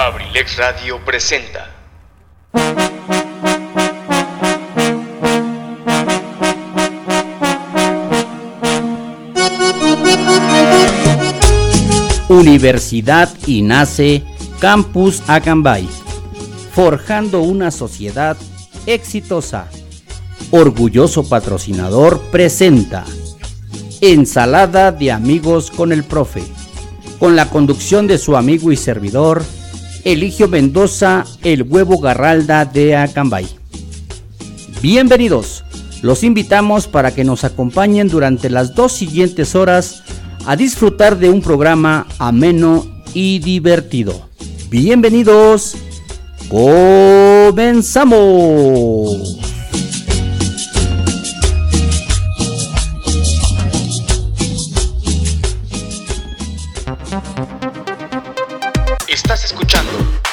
Abrilex Radio presenta. Universidad y nace Campus Acambay, forjando una sociedad exitosa. Orgulloso patrocinador presenta Ensalada de amigos con el profe, con la conducción de su amigo y servidor Eligio Mendoza, el huevo garralda de Acambay. Bienvenidos, los invitamos para que nos acompañen durante las dos siguientes horas a disfrutar de un programa ameno y divertido. Bienvenidos, comenzamos.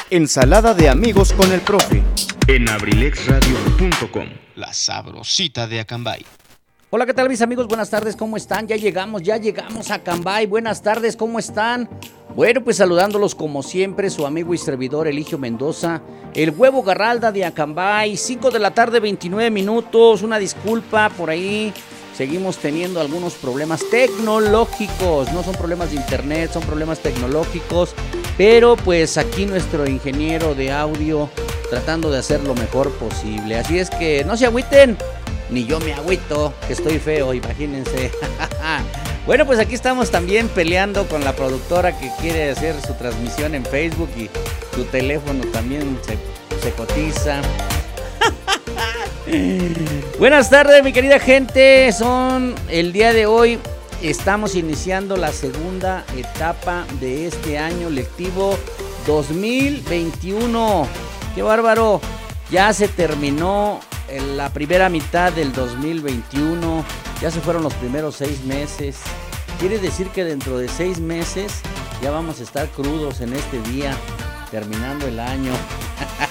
Ensalada de amigos con el profe. en abrilexradio.com. La sabrosita de Acambay. Hola, ¿qué tal mis amigos? Buenas tardes, ¿cómo están? Ya llegamos, ya llegamos a Cambay. Buenas tardes, ¿cómo están? Bueno, pues saludándolos como siempre, su amigo y servidor Eligio Mendoza, el huevo garralda de Acambay, 5 de la tarde, 29 minutos, una disculpa por ahí. Seguimos teniendo algunos problemas tecnológicos, no son problemas de internet, son problemas tecnológicos, pero pues aquí nuestro ingeniero de audio tratando de hacer lo mejor posible. Así es que no se agüiten, ni yo me agüito, que estoy feo, imagínense. bueno, pues aquí estamos también peleando con la productora que quiere hacer su transmisión en Facebook y su teléfono también se, se cotiza. Buenas tardes, mi querida gente. Son el día de hoy. Estamos iniciando la segunda etapa de este año lectivo 2021. ¡Qué bárbaro! Ya se terminó en la primera mitad del 2021. Ya se fueron los primeros seis meses. Quiere decir que dentro de seis meses ya vamos a estar crudos en este día, terminando el año.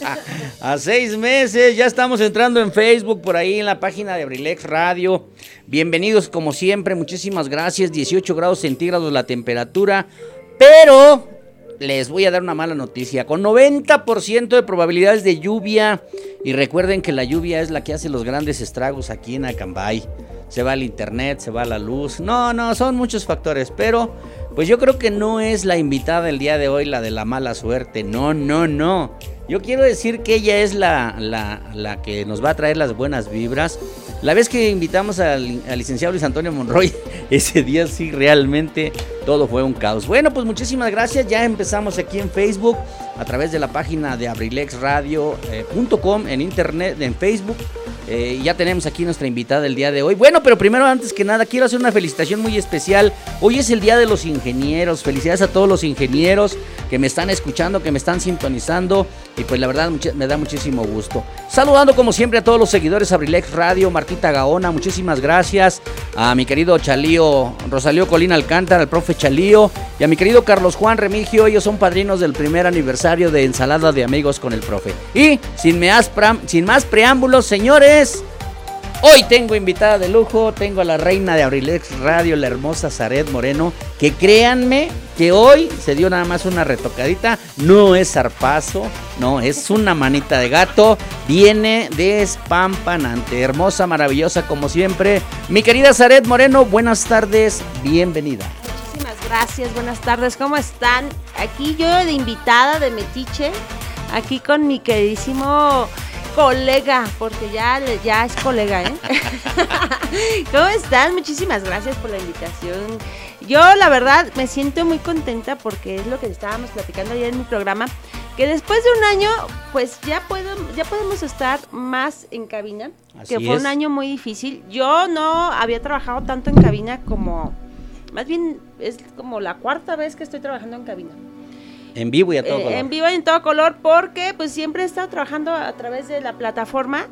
A seis meses, ya estamos entrando en Facebook, por ahí en la página de Abrilex Radio. Bienvenidos como siempre, muchísimas gracias. 18 grados centígrados la temperatura, pero les voy a dar una mala noticia. Con 90% de probabilidades de lluvia. Y recuerden que la lluvia es la que hace los grandes estragos aquí en Acambay. Se va el internet, se va la luz. No, no, son muchos factores. Pero, pues yo creo que no es la invitada el día de hoy la de la mala suerte. No, no, no. Yo quiero decir que ella es la, la, la que nos va a traer las buenas vibras. La vez que invitamos al, licenciado Luis Antonio Monroy, ese día sí realmente todo fue un caos. Bueno, pues muchísimas gracias. Ya empezamos aquí en Facebook a través de la página de abrilexradio.com en internet, en Facebook. Eh, ya tenemos aquí nuestra invitada del día de hoy. Bueno, pero primero, antes que nada, quiero hacer una felicitación muy especial. Hoy es el Día de los Ingenieros. Felicidades a todos los ingenieros que me están escuchando, que me están sintonizando. Y pues la verdad me da muchísimo gusto. Saludando como siempre a todos los seguidores Abrilex Radio, Gaona, muchísimas gracias. A mi querido Chalío, Rosalío Colina Alcántara, al profe Chalío. Y a mi querido Carlos Juan Remigio. Ellos son padrinos del primer aniversario de Ensalada de Amigos con el profe. Y sin sin más preámbulos, señores. Hoy tengo invitada de lujo, tengo a la reina de Abrilex Radio, la hermosa Zaret Moreno, que créanme que hoy se dio nada más una retocadita, no es zarpazo, no, es una manita de gato, viene despampanante, hermosa, maravillosa como siempre. Mi querida Zaret Moreno, buenas tardes, bienvenida. Muchísimas gracias, buenas tardes, ¿cómo están? Aquí yo de invitada de Metiche, aquí con mi queridísimo colega, porque ya, ya es colega, ¿eh? ¿Cómo están? Muchísimas gracias por la invitación. Yo la verdad me siento muy contenta porque es lo que estábamos platicando ayer en mi programa, que después de un año pues ya, puedo, ya podemos estar más en cabina, Así que fue es. un año muy difícil. Yo no había trabajado tanto en cabina como más bien es como la cuarta vez que estoy trabajando en cabina. En vivo y a todo Eh, color. en vivo y en todo color porque pues siempre he estado trabajando a través de la plataforma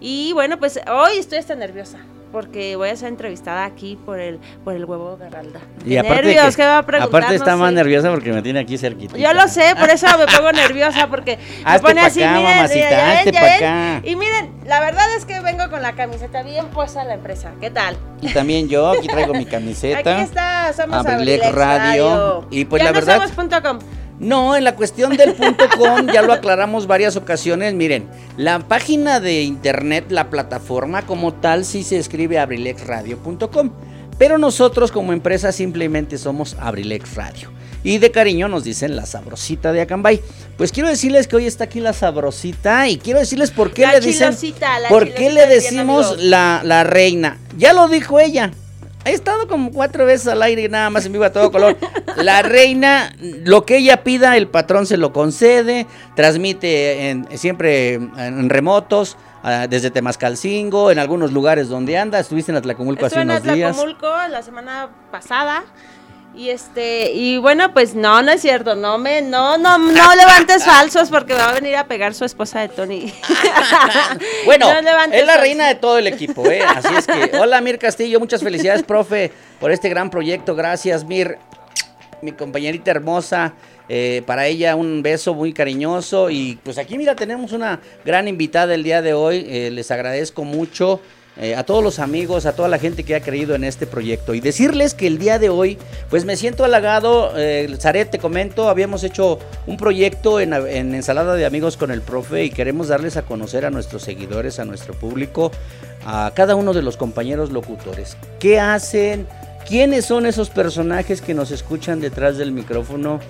y bueno pues hoy estoy hasta nerviosa porque voy a ser entrevistada aquí por el por el huevo Garralda. Y aparte, nervios, que- ¿qué va a preguntar? aparte está No más sé. nerviosa porque me tiene aquí cerquita. Yo lo sé, por eso me pongo nerviosa porque me Hazte pone pa' así, acá, miren, mamacita, ya ven, hazte ya pa' ven. acá. Y miren, la verdad es que vengo con la camiseta bien puesta a la empresa. ¿Qué tal? Y también yo, aquí traigo mi camiseta. Aquí está, somos Abrilex Radio. Radio. Y pues Ya la no verdad- somos punto com. No, en la cuestión del punto com ya lo aclaramos varias ocasiones. Miren, la página de internet, la plataforma como tal, sí se escribe abrilexradio.com. Pero nosotros como empresa simplemente somos Abrilex Radio. Y de cariño nos dicen la sabrosita de Acambay. Pues quiero decirles que hoy está aquí la sabrosita y quiero decirles por qué La le dicen. la ¿Por qué le bien decimos la, la reina? Ya lo dijo ella. Ha estado como cuatro veces al aire y nada más en vivo a todo color. La reina, lo que ella pida, el patrón se lo concede, transmite en- siempre en remotos, ah, desde Temascalcingo, en algunos lugares donde anda. Estuviste en Atlacomulco hace Estuve en unos días. Atlacomulco la semana pasada. Y este, y bueno, pues no, no es cierto, no me, no, no, no levantes falsos porque me va a venir a pegar su esposa de Tony. Bueno, No es la reina de todo el equipo, ¿eh? Así es que, hola Mir Castillo, muchas felicidades, profe, por este gran proyecto. Gracias, Mir, mi compañerita hermosa. eh, para ella un beso muy cariñoso y pues aquí mira tenemos una gran invitada el día de hoy. eh, les agradezco mucho eh, a todos los amigos, a toda la gente que ha creído en este proyecto y decirles que el día de hoy pues me siento halagado. Eh, te comento, habíamos hecho un proyecto en, en ensalada de amigos con el profe y queremos darles a conocer a nuestros seguidores, a nuestro público, a cada uno de los compañeros locutores. ¿Qué hacen? ¿Quiénes son esos personajes que nos escuchan detrás del micrófono?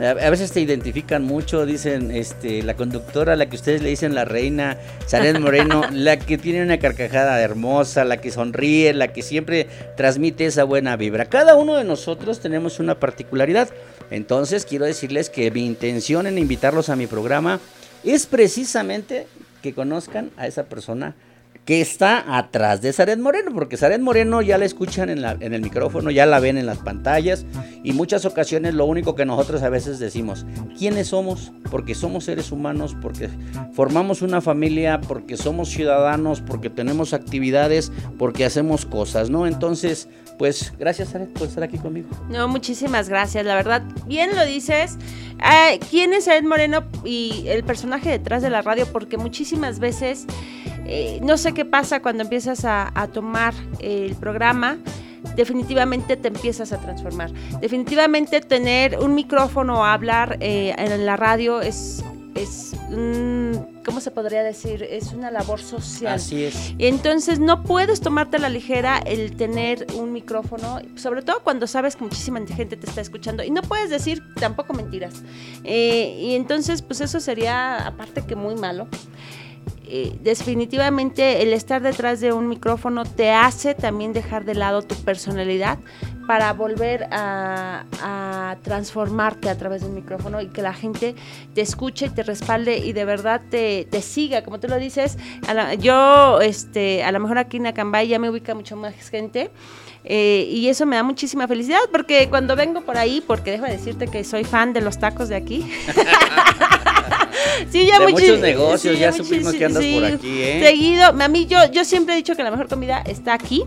A veces te identifican mucho, dicen este, la conductora, la que ustedes le dicen la reina, Sanet Moreno, la que tiene una carcajada hermosa, la que sonríe, la que siempre transmite esa buena vibra. Cada uno de nosotros tenemos una particularidad. Entonces quiero decirles que mi intención en invitarlos a mi programa es precisamente que conozcan a esa persona que está atrás de Saret Moreno, porque Saret Moreno ya la escuchan en, la- en el micrófono, ya la ven en las pantallas y muchas ocasiones lo único que nosotros a veces decimos, ¿quiénes somos? Porque somos seres humanos, porque formamos una familia, porque somos ciudadanos, porque tenemos actividades, porque hacemos cosas, ¿no? Entonces, pues gracias Saret por estar aquí conmigo. No, muchísimas gracias, la verdad, bien lo dices. Ah, ¿Quién es Ed Moreno y el personaje detrás de la radio? Porque muchísimas veces, eh, no sé qué pasa cuando empiezas a, a tomar el programa, definitivamente te empiezas a transformar. Definitivamente tener un micrófono o hablar eh, en la radio es, es mm, ¿cómo se podría decir? Es una labor social. Así es. Entonces no puedes tomarte a la ligera el tener un micrófono, sobre todo cuando sabes que muchísima gente te está escuchando y no puedes decir tampoco mentiras. Eh, y entonces pues eso sería aparte que muy malo. Eh, definitivamente el estar detrás de un micrófono te hace también dejar de lado tu personalidad para volver a, a transformarte a través de un micrófono y que la gente te escuche y te respalde y de verdad te, te siga, como tú lo dices. a la- yo, este, a lo mejor aquí en Acambay ya me ubica mucho más gente. eh, y eso me da muchísima felicidad porque cuando vengo por ahí, porque déjame decirte que soy fan de los tacos de aquí. sí, ya De muchi- muchos negocios, sí, ya supimos que andas sí, por aquí, ¿eh? Seguido, a mí yo, yo siempre he dicho que la mejor comida está aquí.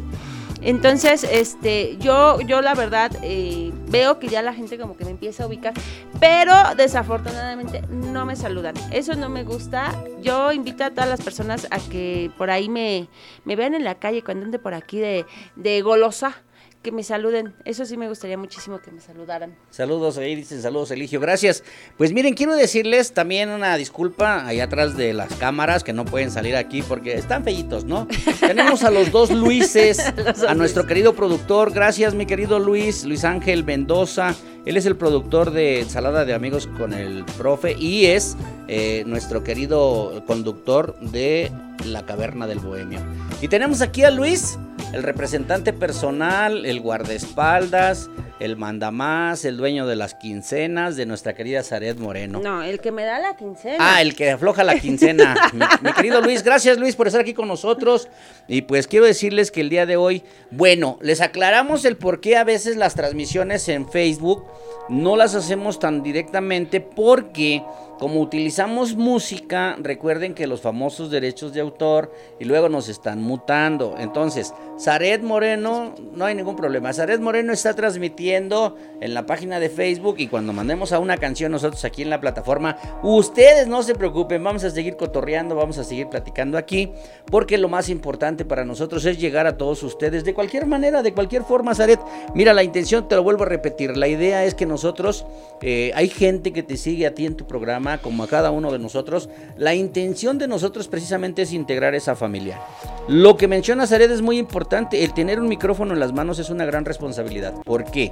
Entonces, este, yo, yo la verdad eh, veo que ya la gente como que me empieza a ubicar, pero desafortunadamente no me saludan. Eso no me gusta. Yo invito a todas las personas a que por ahí me, me vean en la calle cuando ande por aquí de, de golosa, que me saluden. Eso sí me gustaría muchísimo que me saludaran. Saludos, ahí dicen saludos, Eligio, gracias. Pues miren, quiero decirles también una disculpa allá atrás de las cámaras que no pueden salir aquí porque están fellitos, ¿no? Tenemos a los dos Luises, Los a nuestro Luis. querido productor, gracias mi querido Luis, Luis Ángel Mendoza. Él es el productor de Ensalada de Amigos con el Profe y es eh, nuestro querido conductor de La Caverna del Bohemio. Y tenemos aquí a Luis, el representante personal, el guardaespaldas, el mandamás, el dueño de las quincenas de nuestra querida Zaret Moreno. No, el que me da la quincena. Ah, el que afloja la quincena. mi, mi querido Luis, gracias Luis por estar aquí con nosotros. Y pues quiero decirles que el día de hoy, bueno, les aclaramos el por qué a veces las transmisiones en Facebook no las hacemos tan directamente porque como utilizamos música, recuerden que los famosos derechos de autor y luego nos están mutando. Entonces, Zaret Moreno, no hay ningún problema. Zaret Moreno está transmitiendo en la página de Facebook y cuando mandemos a una canción nosotros aquí en la plataforma, ustedes no se preocupen, vamos a seguir cotorreando, vamos a seguir platicando aquí, porque lo más importante para nosotros es llegar a todos ustedes de cualquier manera, de cualquier forma, Zaret. Mira, la intención, te lo vuelvo a repetir, la idea es que nosotros, eh, hay gente que te sigue a ti en tu programa, como a cada uno de nosotros, la intención de nosotros precisamente es integrar esa familia. Lo que menciona Zaret es muy importante, el tener un micrófono en las manos es una gran responsabilidad. ¿Por qué?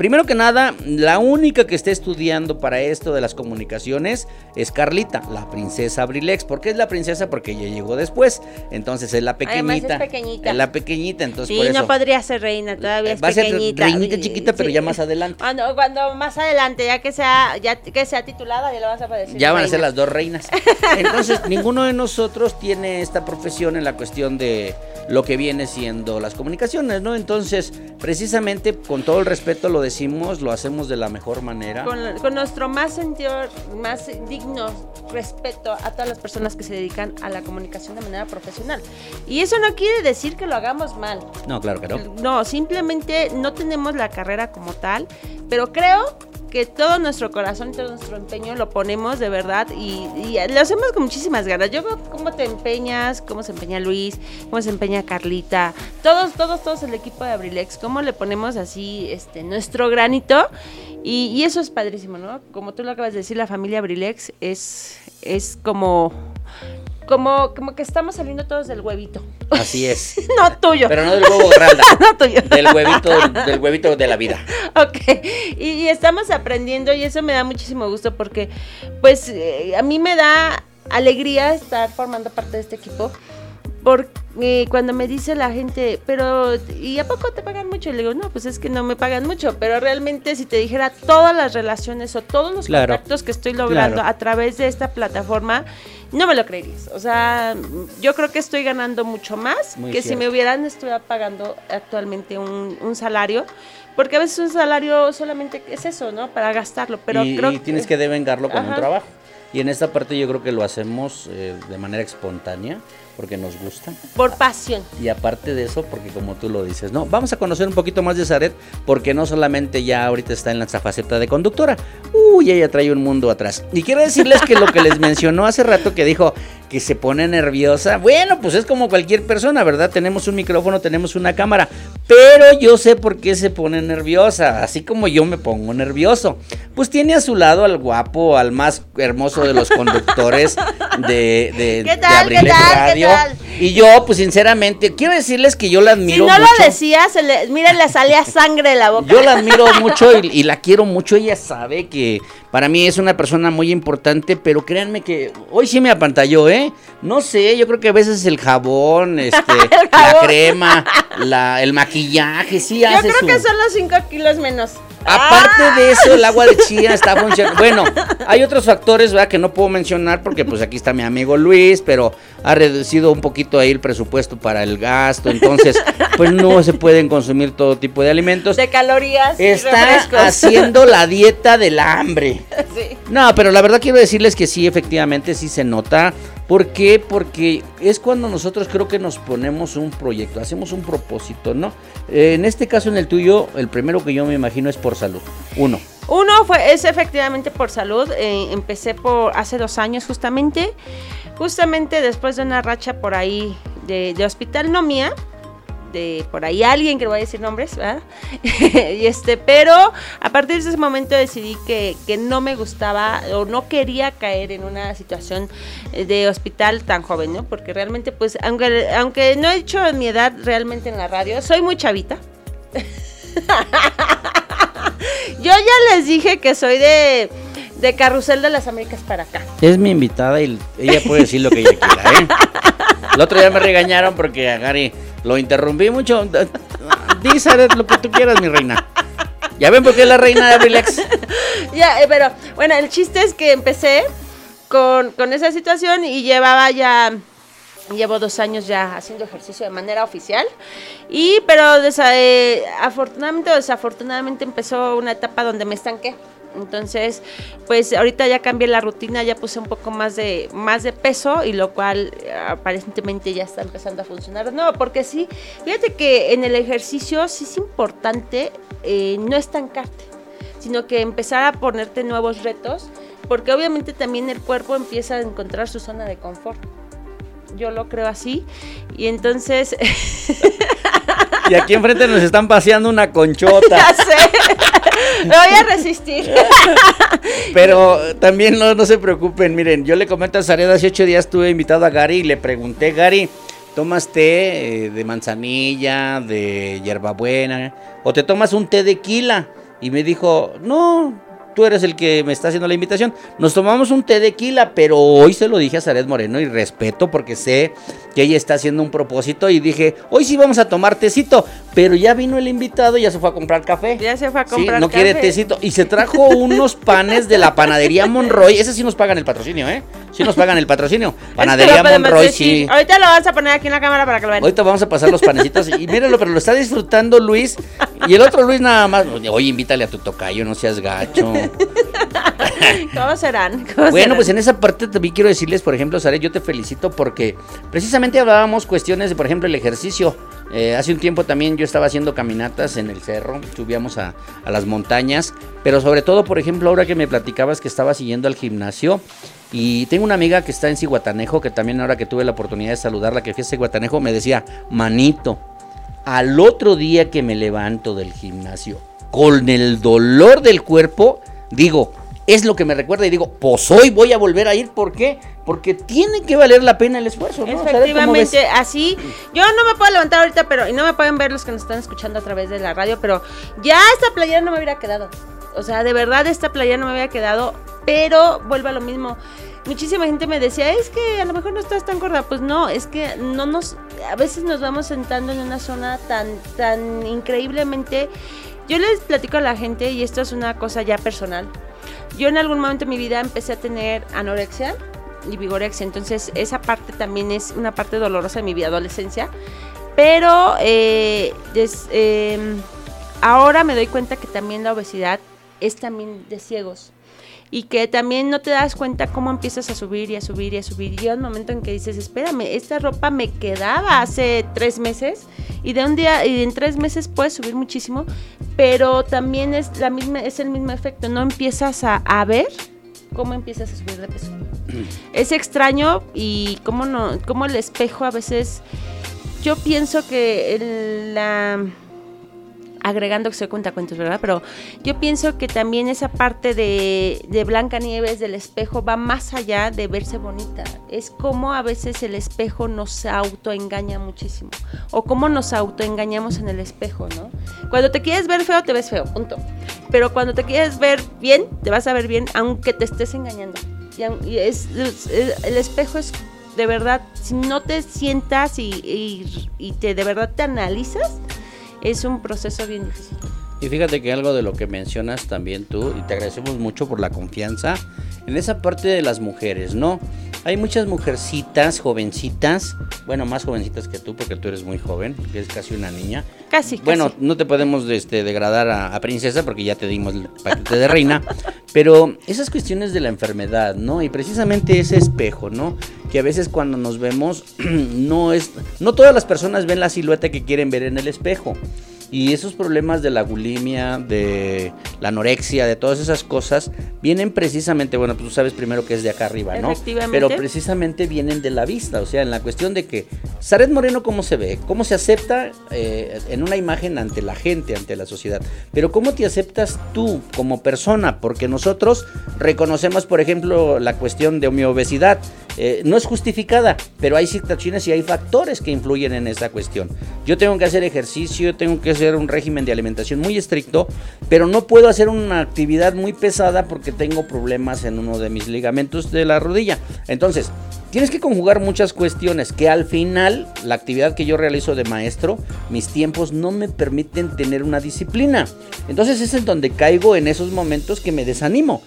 Primero que nada, la única que está estudiando para esto de las comunicaciones es Carlita, la princesa Abrilex. ¿Por qué es la princesa? Porque ella llegó después. Entonces es la pequeñita. es pequeñita. Es la pequeñita, entonces Sí, por eso. no podría ser reina, todavía es Va a ser reinita chiquita, pero Sí. ya más adelante. Cuando, cuando más adelante, ya que sea, ya que sea titulada, ya lo vas a decir. Ya van a ser las dos reinas. Entonces, ninguno de nosotros tiene esta profesión en la cuestión de lo que viene siendo las comunicaciones, ¿no? Entonces, precisamente, con todo el respeto lo decimos, lo hacemos de la mejor manera. Con, con nuestro más sentido, más digno respeto a todas las personas que se dedican a la comunicación de manera profesional. Y eso no quiere decir que lo hagamos mal. No, claro que no. No, simplemente no tenemos la carrera como tal, pero creo que todo nuestro corazón y todo nuestro empeño lo ponemos de verdad y, lo hacemos con muchísimas ganas. Yo veo cómo te empeñas, cómo se empeña Luis, cómo se empeña Carlita, todos, todos, todos el equipo de Abrilex, cómo le ponemos así este nuestro granito y, y eso es padrísimo, ¿no? Como tú lo acabas de decir, la familia Abrilex es, es como, como, como que estamos saliendo todos del huevito. Así es. no tuyo. Pero no del huevo grande, no tuyo. del huevito, del huevito de la vida. Ok, y, y estamos aprendiendo y eso me da muchísimo gusto porque pues eh, a mí me da alegría estar formando parte de este equipo. Porque cuando me dice la gente, pero ¿y a poco te pagan mucho? Y le digo, no, pues es que no me pagan mucho, pero realmente si te dijera todas las relaciones o todos los Claro. contactos que estoy logrando Claro. a través de esta plataforma, no me lo creerías. O sea, yo creo que estoy ganando mucho más Muy que si me hubieran estuviera pagando actualmente un, un salario. Porque a veces un salario solamente es eso, ¿no? Para gastarlo. Pero y, creo y tienes que devengarlo con un trabajo. Y en esta parte yo creo que lo hacemos eh, de manera espontánea, porque nos gusta. Por pasión. Y aparte de eso, porque como tú lo dices, no, vamos a conocer un poquito más de Zaret, porque no solamente ya ahorita está en la faceta de conductora, uy, ella trae un mundo atrás. Y quiero decirles que lo que les mencionó hace rato que dijo que se pone nerviosa, bueno, pues es como cualquier persona, ¿verdad? Tenemos un micrófono, tenemos una cámara, pero yo sé por qué se pone nerviosa, así como yo me pongo nervioso. Pues tiene a su lado al guapo, al más hermoso de los conductores de, de, ¿Qué de tal, qué tal, qué tal? Y yo, pues sinceramente, quiero decirles que yo la Si admiro no mucho. lo decía, se le, miren, le salía sangre de la boca. Yo la admiro mucho y, y la quiero mucho. Ella sabe que para mí es una persona muy importante, pero créanme que hoy sí me apantalló, ¿eh? No sé, yo creo que a veces el jabón, este, la jabón. crema, la, el maquillaje, sí Yo hace creo su... que son los 5 kilos menos. Aparte de eso, el agua de chía está funcionando. Bueno, hay otros factores, ¿verdad? Que no puedo mencionar porque pues aquí está mi amigo Luis, pero ha reducido un poquito ahí el presupuesto para el gasto. Entonces, pues no se pueden consumir todo tipo de alimentos. De calorías Está haciendo la dieta del hambre. Sí. No, pero la verdad quiero decirles que sí, efectivamente, sí se nota. ¿Por qué? Porque es cuando nosotros creo que nos ponemos un proyecto, hacemos un propósito, ¿no? Eh, en este caso, en el tuyo, el primero que yo me imagino es por salud. Uno. Uno fue, es efectivamente por salud. eh, empecé por hace dos años justamente. Justamente después de una racha por ahí de, de hospital, no mía. De por ahí alguien que no voy a decir nombres, ¿verdad? y este, pero a partir de ese momento decidí que, que no me gustaba o no quería caer en una situación de hospital tan joven, ¿no? Porque realmente, pues, aunque, aunque no he hecho mi edad realmente en la radio, soy muy chavita. Yo ya les dije que soy de, de Carrusel de las Américas para acá. Es mi invitada y ella puede decir lo que ella quiera, ¿eh? El otro día me regañaron porque a Gary lo interrumpí mucho. Dice lo que tú quieras, mi reina. Ya ven por qué es la reina de Abrilex. Ya, eh, pero bueno, el chiste es que empecé con, con esa situación y llevaba ya, llevo dos años ya haciendo ejercicio de manera oficial. Y, pero desa- eh, afortunadamente o desafortunadamente empezó una etapa donde me estanqué. Entonces, pues ahorita ya cambié la rutina, ya puse un poco más de, más de peso y lo cual eh, aparentemente ya está empezando a funcionar. No, porque sí, fíjate que en el ejercicio sí es importante eh, no estancarte, sino que empezar a ponerte nuevos retos, porque obviamente también el cuerpo empieza a encontrar su zona de confort. Yo lo creo así. Y entonces... Y aquí enfrente nos están paseando una conchota. ya sé. Me voy a resistir. Pero también no, no se preocupen, miren, yo le comento a Zaret, hace ocho días estuve invitado a Gary y le pregunté, Gary, ¿tomas té eh, de manzanilla, de hierbabuena, o te tomas un té de quila? Y me dijo, no, tú eres el que me está haciendo la invitación. Nos tomamos un té de quila, pero hoy se lo dije a Zaret Moreno y respeto porque sé que ella está haciendo un propósito y dije, hoy sí vamos a tomar tecito, pero ya vino el invitado y ya se fue a comprar café. Ya se fue a Sí, comprar no quiere tecito. Y se trajo unos panes de la panadería Monroy. Ese sí nos pagan el patrocinio, ¿eh? Sí nos pagan el patrocinio. Panadería podemos Monroy, sí. Ahorita lo vas a poner aquí en la cámara para que lo vean. Ahorita vamos a pasar los panecitos y mírenlo, pero lo está disfrutando Luis. Y el otro Luis nada más. Oye, invítale a tu tocayo, no seas gacho. ¿Cómo serán? ¿Cómo Bueno, serán? pues en esa parte también quiero decirles, por ejemplo, Sare, yo te felicito porque precisamente hablábamos cuestiones de, por ejemplo, el ejercicio. Eh, hace un tiempo también yo estaba haciendo caminatas en el cerro, subíamos a, a las montañas, pero sobre todo, por ejemplo, ahora que me platicabas que estaba siguiendo al gimnasio, y tengo una amiga que está en Ciguatanejo, que también ahora que tuve la oportunidad de saludarla, que fui a Ciguatanejo, me decía, manito, al otro día que me levanto del gimnasio, con el dolor del cuerpo, digo, es lo que me recuerda y digo, pues hoy voy a volver a ir, ¿por qué? Porque tiene que valer la pena el esfuerzo, ¿no? Efectivamente, así. Yo no me puedo levantar ahorita, pero y no me pueden ver los que nos están escuchando a través de la radio, pero ya esta playera no me hubiera quedado. O sea, de verdad esta playera no me hubiera quedado, pero vuelvo a lo mismo. Muchísima gente me decía, es que a lo mejor no estás tan gorda. Pues no, es que no nos, a veces nos vamos sentando en una zona tan, tan increíblemente. Yo les platico a la gente, y esto es una cosa ya personal. Yo en algún momento de mi vida empecé a tener anorexia y vigorexia, entonces esa parte también es una parte dolorosa de mi vida adolescencia. Pero eh, eh, ahora me doy cuenta que también la obesidad es también de ciegos. Y que también no te das cuenta cómo empiezas a subir y a subir y a subir. Y llega un momento en que dices, espérame, esta ropa me quedaba hace tres meses. Y de un día, y en tres meses puedes subir muchísimo. Pero también es, la misma, es el mismo efecto. No empiezas a, a ver cómo empiezas a subir de peso. Es extraño y cómo, no, cómo el espejo a veces... Yo pienso que el- la agregando que soy cuentacuentos, ¿verdad? Pero yo pienso que también esa parte de, de Blanca Nieves del espejo va más allá de verse bonita. Es como a veces el espejo nos autoengaña muchísimo. O cómo nos autoengañamos en el espejo, ¿no? Cuando te quieres ver feo, te ves feo, punto. Pero cuando te quieres ver bien, te vas a ver bien, aunque te estés engañando. Y, es- el espejo es de verdad, si no te sientas y, y- y te de verdad te analizas, es un proceso bien difícil. Y fíjate que algo de lo que mencionas también tú, y te agradecemos mucho por la confianza, en esa parte de las mujeres, ¿no? Hay muchas mujercitas, jovencitas, bueno, más jovencitas que tú, porque tú eres muy joven, que eres casi una niña. Casi. Bueno, casi. no te podemos este, degradar a, a princesa porque ya te dimos el paquete de reina, pero esas cuestiones de la enfermedad, ¿no? Y precisamente ese espejo, ¿no? Que a veces cuando nos vemos, no es, no todas las personas ven la silueta que quieren ver en el espejo. Y esos problemas de la bulimia, de la anorexia, de todas esas cosas, vienen precisamente, bueno, pues tú sabes primero que es de acá arriba, ¿no? Efectivamente. Pero precisamente vienen de la vista, o sea, en la cuestión de que Saret Moreno cómo se ve, cómo se acepta eh, en una imagen ante la gente, ante la sociedad, pero cómo te aceptas tú como persona, porque nosotros reconocemos, por ejemplo, la cuestión de mi obesidad, eh, no es justificada, pero hay situaciones y hay factores que influyen en esa cuestión. Yo tengo que hacer ejercicio, tengo que hacer un régimen de alimentación muy estricto, pero no puedo hacer una actividad muy pesada porque tengo problemas en uno de mis ligamentos de la rodilla. Entonces, tienes que conjugar muchas cuestiones que al final la actividad que yo realizo de maestro, mis tiempos no me permiten tener una disciplina. Entonces es en donde caigo en esos momentos que me desanimo.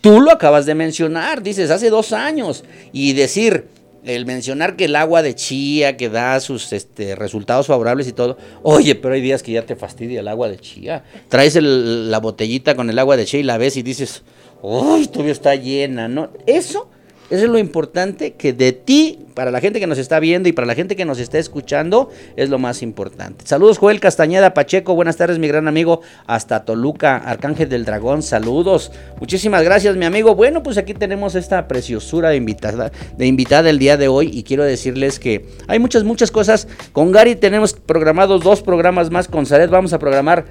Tú lo acabas de mencionar, dices, hace dos años, y decir, el mencionar que el agua de chía que da sus este, resultados favorables y todo, oye, pero hay días que ya te fastidia el agua de chía. Traes el- la botellita con el agua de chía y la ves y dices, uy, todavía está llena, ¿no? Eso Eso es lo importante que de ti, para la gente que nos está viendo y para la gente que nos está escuchando, es lo más importante. Saludos Joel Castañeda Pacheco, buenas tardes mi gran amigo, hasta Toluca, Arcángel del Dragón, saludos. Muchísimas gracias mi amigo. Bueno, pues aquí tenemos esta preciosura de invitada, de invitada el día de hoy y quiero decirles que hay muchas, muchas cosas. Con Gary tenemos programados dos programas más, con Saret vamos a programar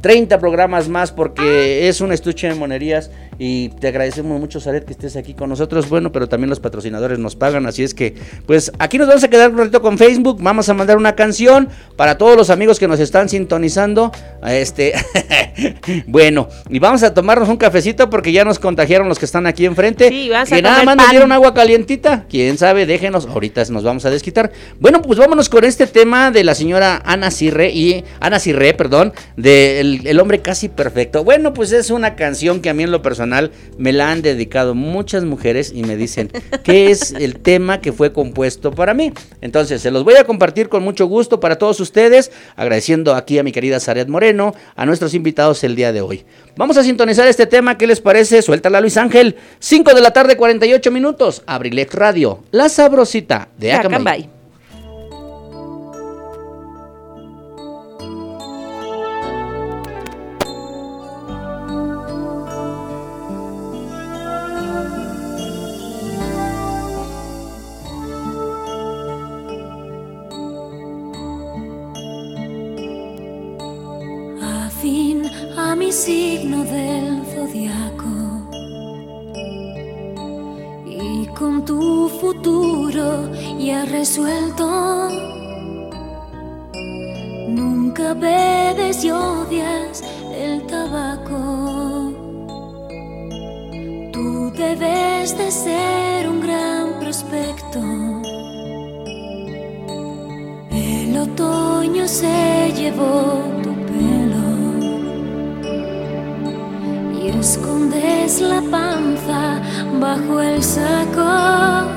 30 programas más porque es un estuche de monerías y te agradecemos mucho, Saret, que estés aquí con nosotros. Bueno, pero también los patrocinadores nos pagan, así es que, pues aquí nos vamos a quedar un ratito con Facebook. Vamos a mandar una canción para todos los amigos que nos están sintonizando. Este, bueno, y vamos a tomarnos un cafecito porque ya nos contagiaron los que están aquí enfrente. Sí, vas a que nada comer más nos pan. dieron agua calientita. Quién sabe, déjenos. Ahorita nos vamos a desquitar. Bueno, pues vámonos con este tema de la señora Ana Cirre y Ana Cirre, perdón, de el, el hombre casi perfecto. Bueno, pues es una canción que a mí en lo personal me la han dedicado muchas mujeres y me dicen que es el tema que fue compuesto para mí. Entonces, se los voy a compartir con mucho gusto para todos ustedes, agradeciendo aquí a mi querida Saret Moreno, a nuestros invitados el día de hoy. Vamos a sintonizar este tema, ¿qué les parece? Suéltala Luis Ángel, 5 de la tarde, 48 minutos, Abrilex Radio, la sabrosita de Acambay. Signo del zodiaco y con tu futuro ya resuelto. Nunca bebes y odias el tabaco. Tú debes de ser un gran prospecto. El otoño se llevó tu y escondes la panza bajo el saco.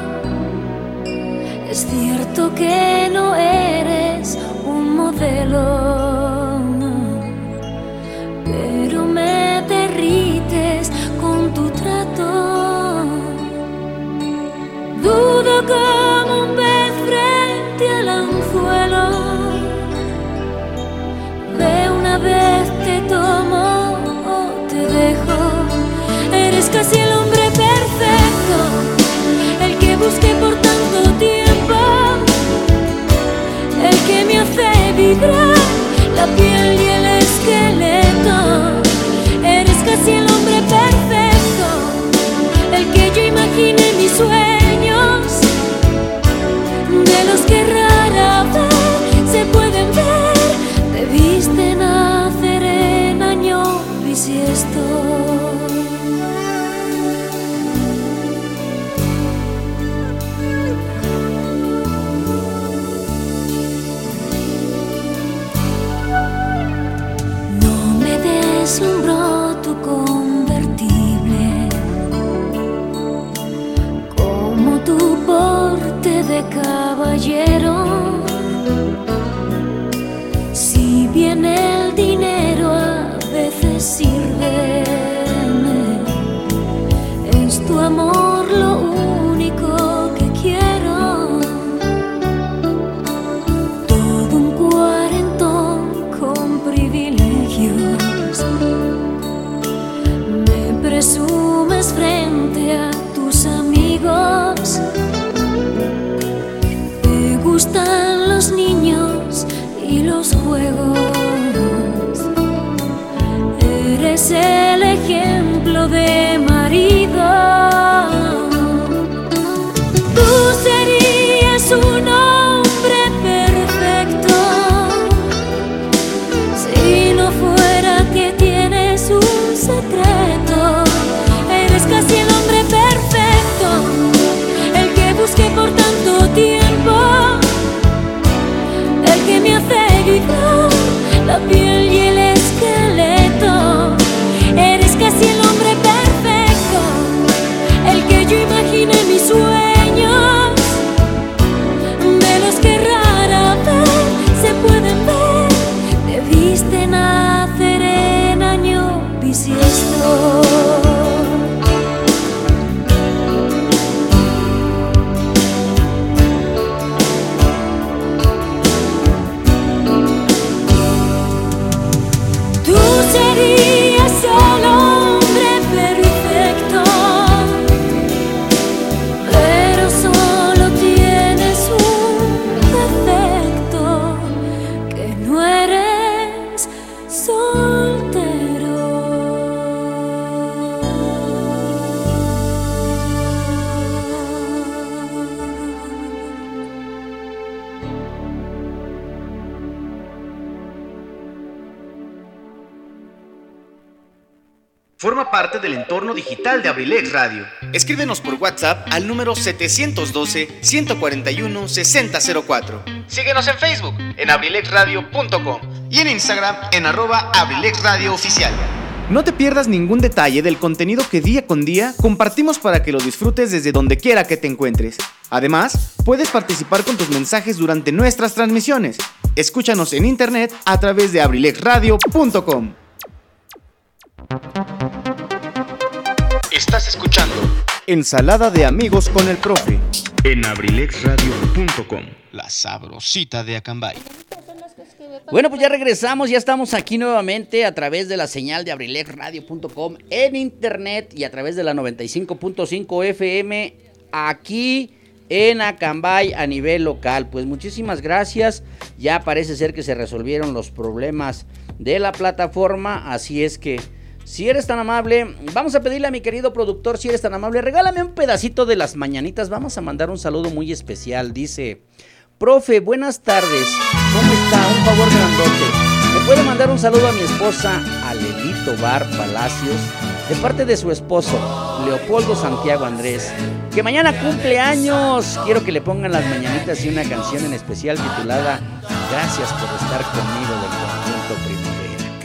Es cierto que no eres un modelo, busqué por tanto tiempo, el que me hace vibrar la piel y el esqueleto. Eres casi el hombre perfecto, el que yo imaginé en mis Eres Forma parte del entorno digital de Abrilex Radio. Escríbenos por WhatsApp al número 712-141-6004. Síguenos en Facebook en abrilexradio.com y en Instagram en arroba abrilexradiooficial. No te pierdas ningún detalle del contenido que día con día compartimos para que lo disfrutes desde donde quiera que te encuentres. Además, puedes participar con tus mensajes durante nuestras transmisiones. Escúchanos en internet a través de abrilexradio.com. Estás escuchando Ensalada de amigos con el profe. en abrilexradio.com. La sabrosita de Acambay. Bueno, pues ya regresamos, ya estamos aquí nuevamente a través de la señal de abrilexradio.com en internet y a través de la 95.5 FM aquí en Acambay a nivel local. Pues muchísimas gracias. Ya parece ser que se resolvieron los problemas de la plataforma, así es que si eres tan amable, vamos a pedirle a mi querido productor, si eres tan amable, regálame un pedacito de las mañanitas. Vamos a mandar un saludo muy especial. Dice, profe, buenas tardes. ¿Cómo está? Un favor grandote. ¿Me puede mandar un saludo a mi esposa, Alelito Bar Palacios, de parte de su esposo, Leopoldo Santiago Andrés, que mañana cumple años? Quiero que le pongan las mañanitas y una canción en especial titulada Gracias por estar conmigo del conjunto.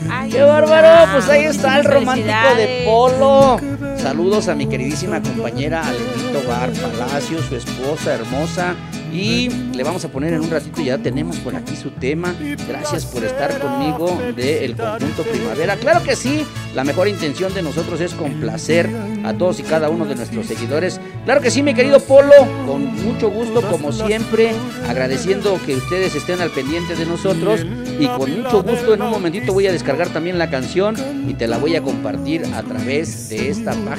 Ay, ¡Qué bárbaro! Pues ahí está el romántico de. Polo. Saludos a mi queridísima compañera Alenito Bar Palacio, su esposa hermosa. Y le vamos a poner en un ratito, ya tenemos por aquí su tema. Gracias por estar conmigo del conjunto Primavera. Claro que sí, la mejor intención de nosotros es complacer a todos y cada uno de nuestros seguidores. Claro que sí, mi querido Polo, con mucho gusto, como siempre, agradeciendo que ustedes estén al pendiente de nosotros. Y con mucho gusto, en un momentito voy a descargar también la canción y te la voy a compartir a través de esta página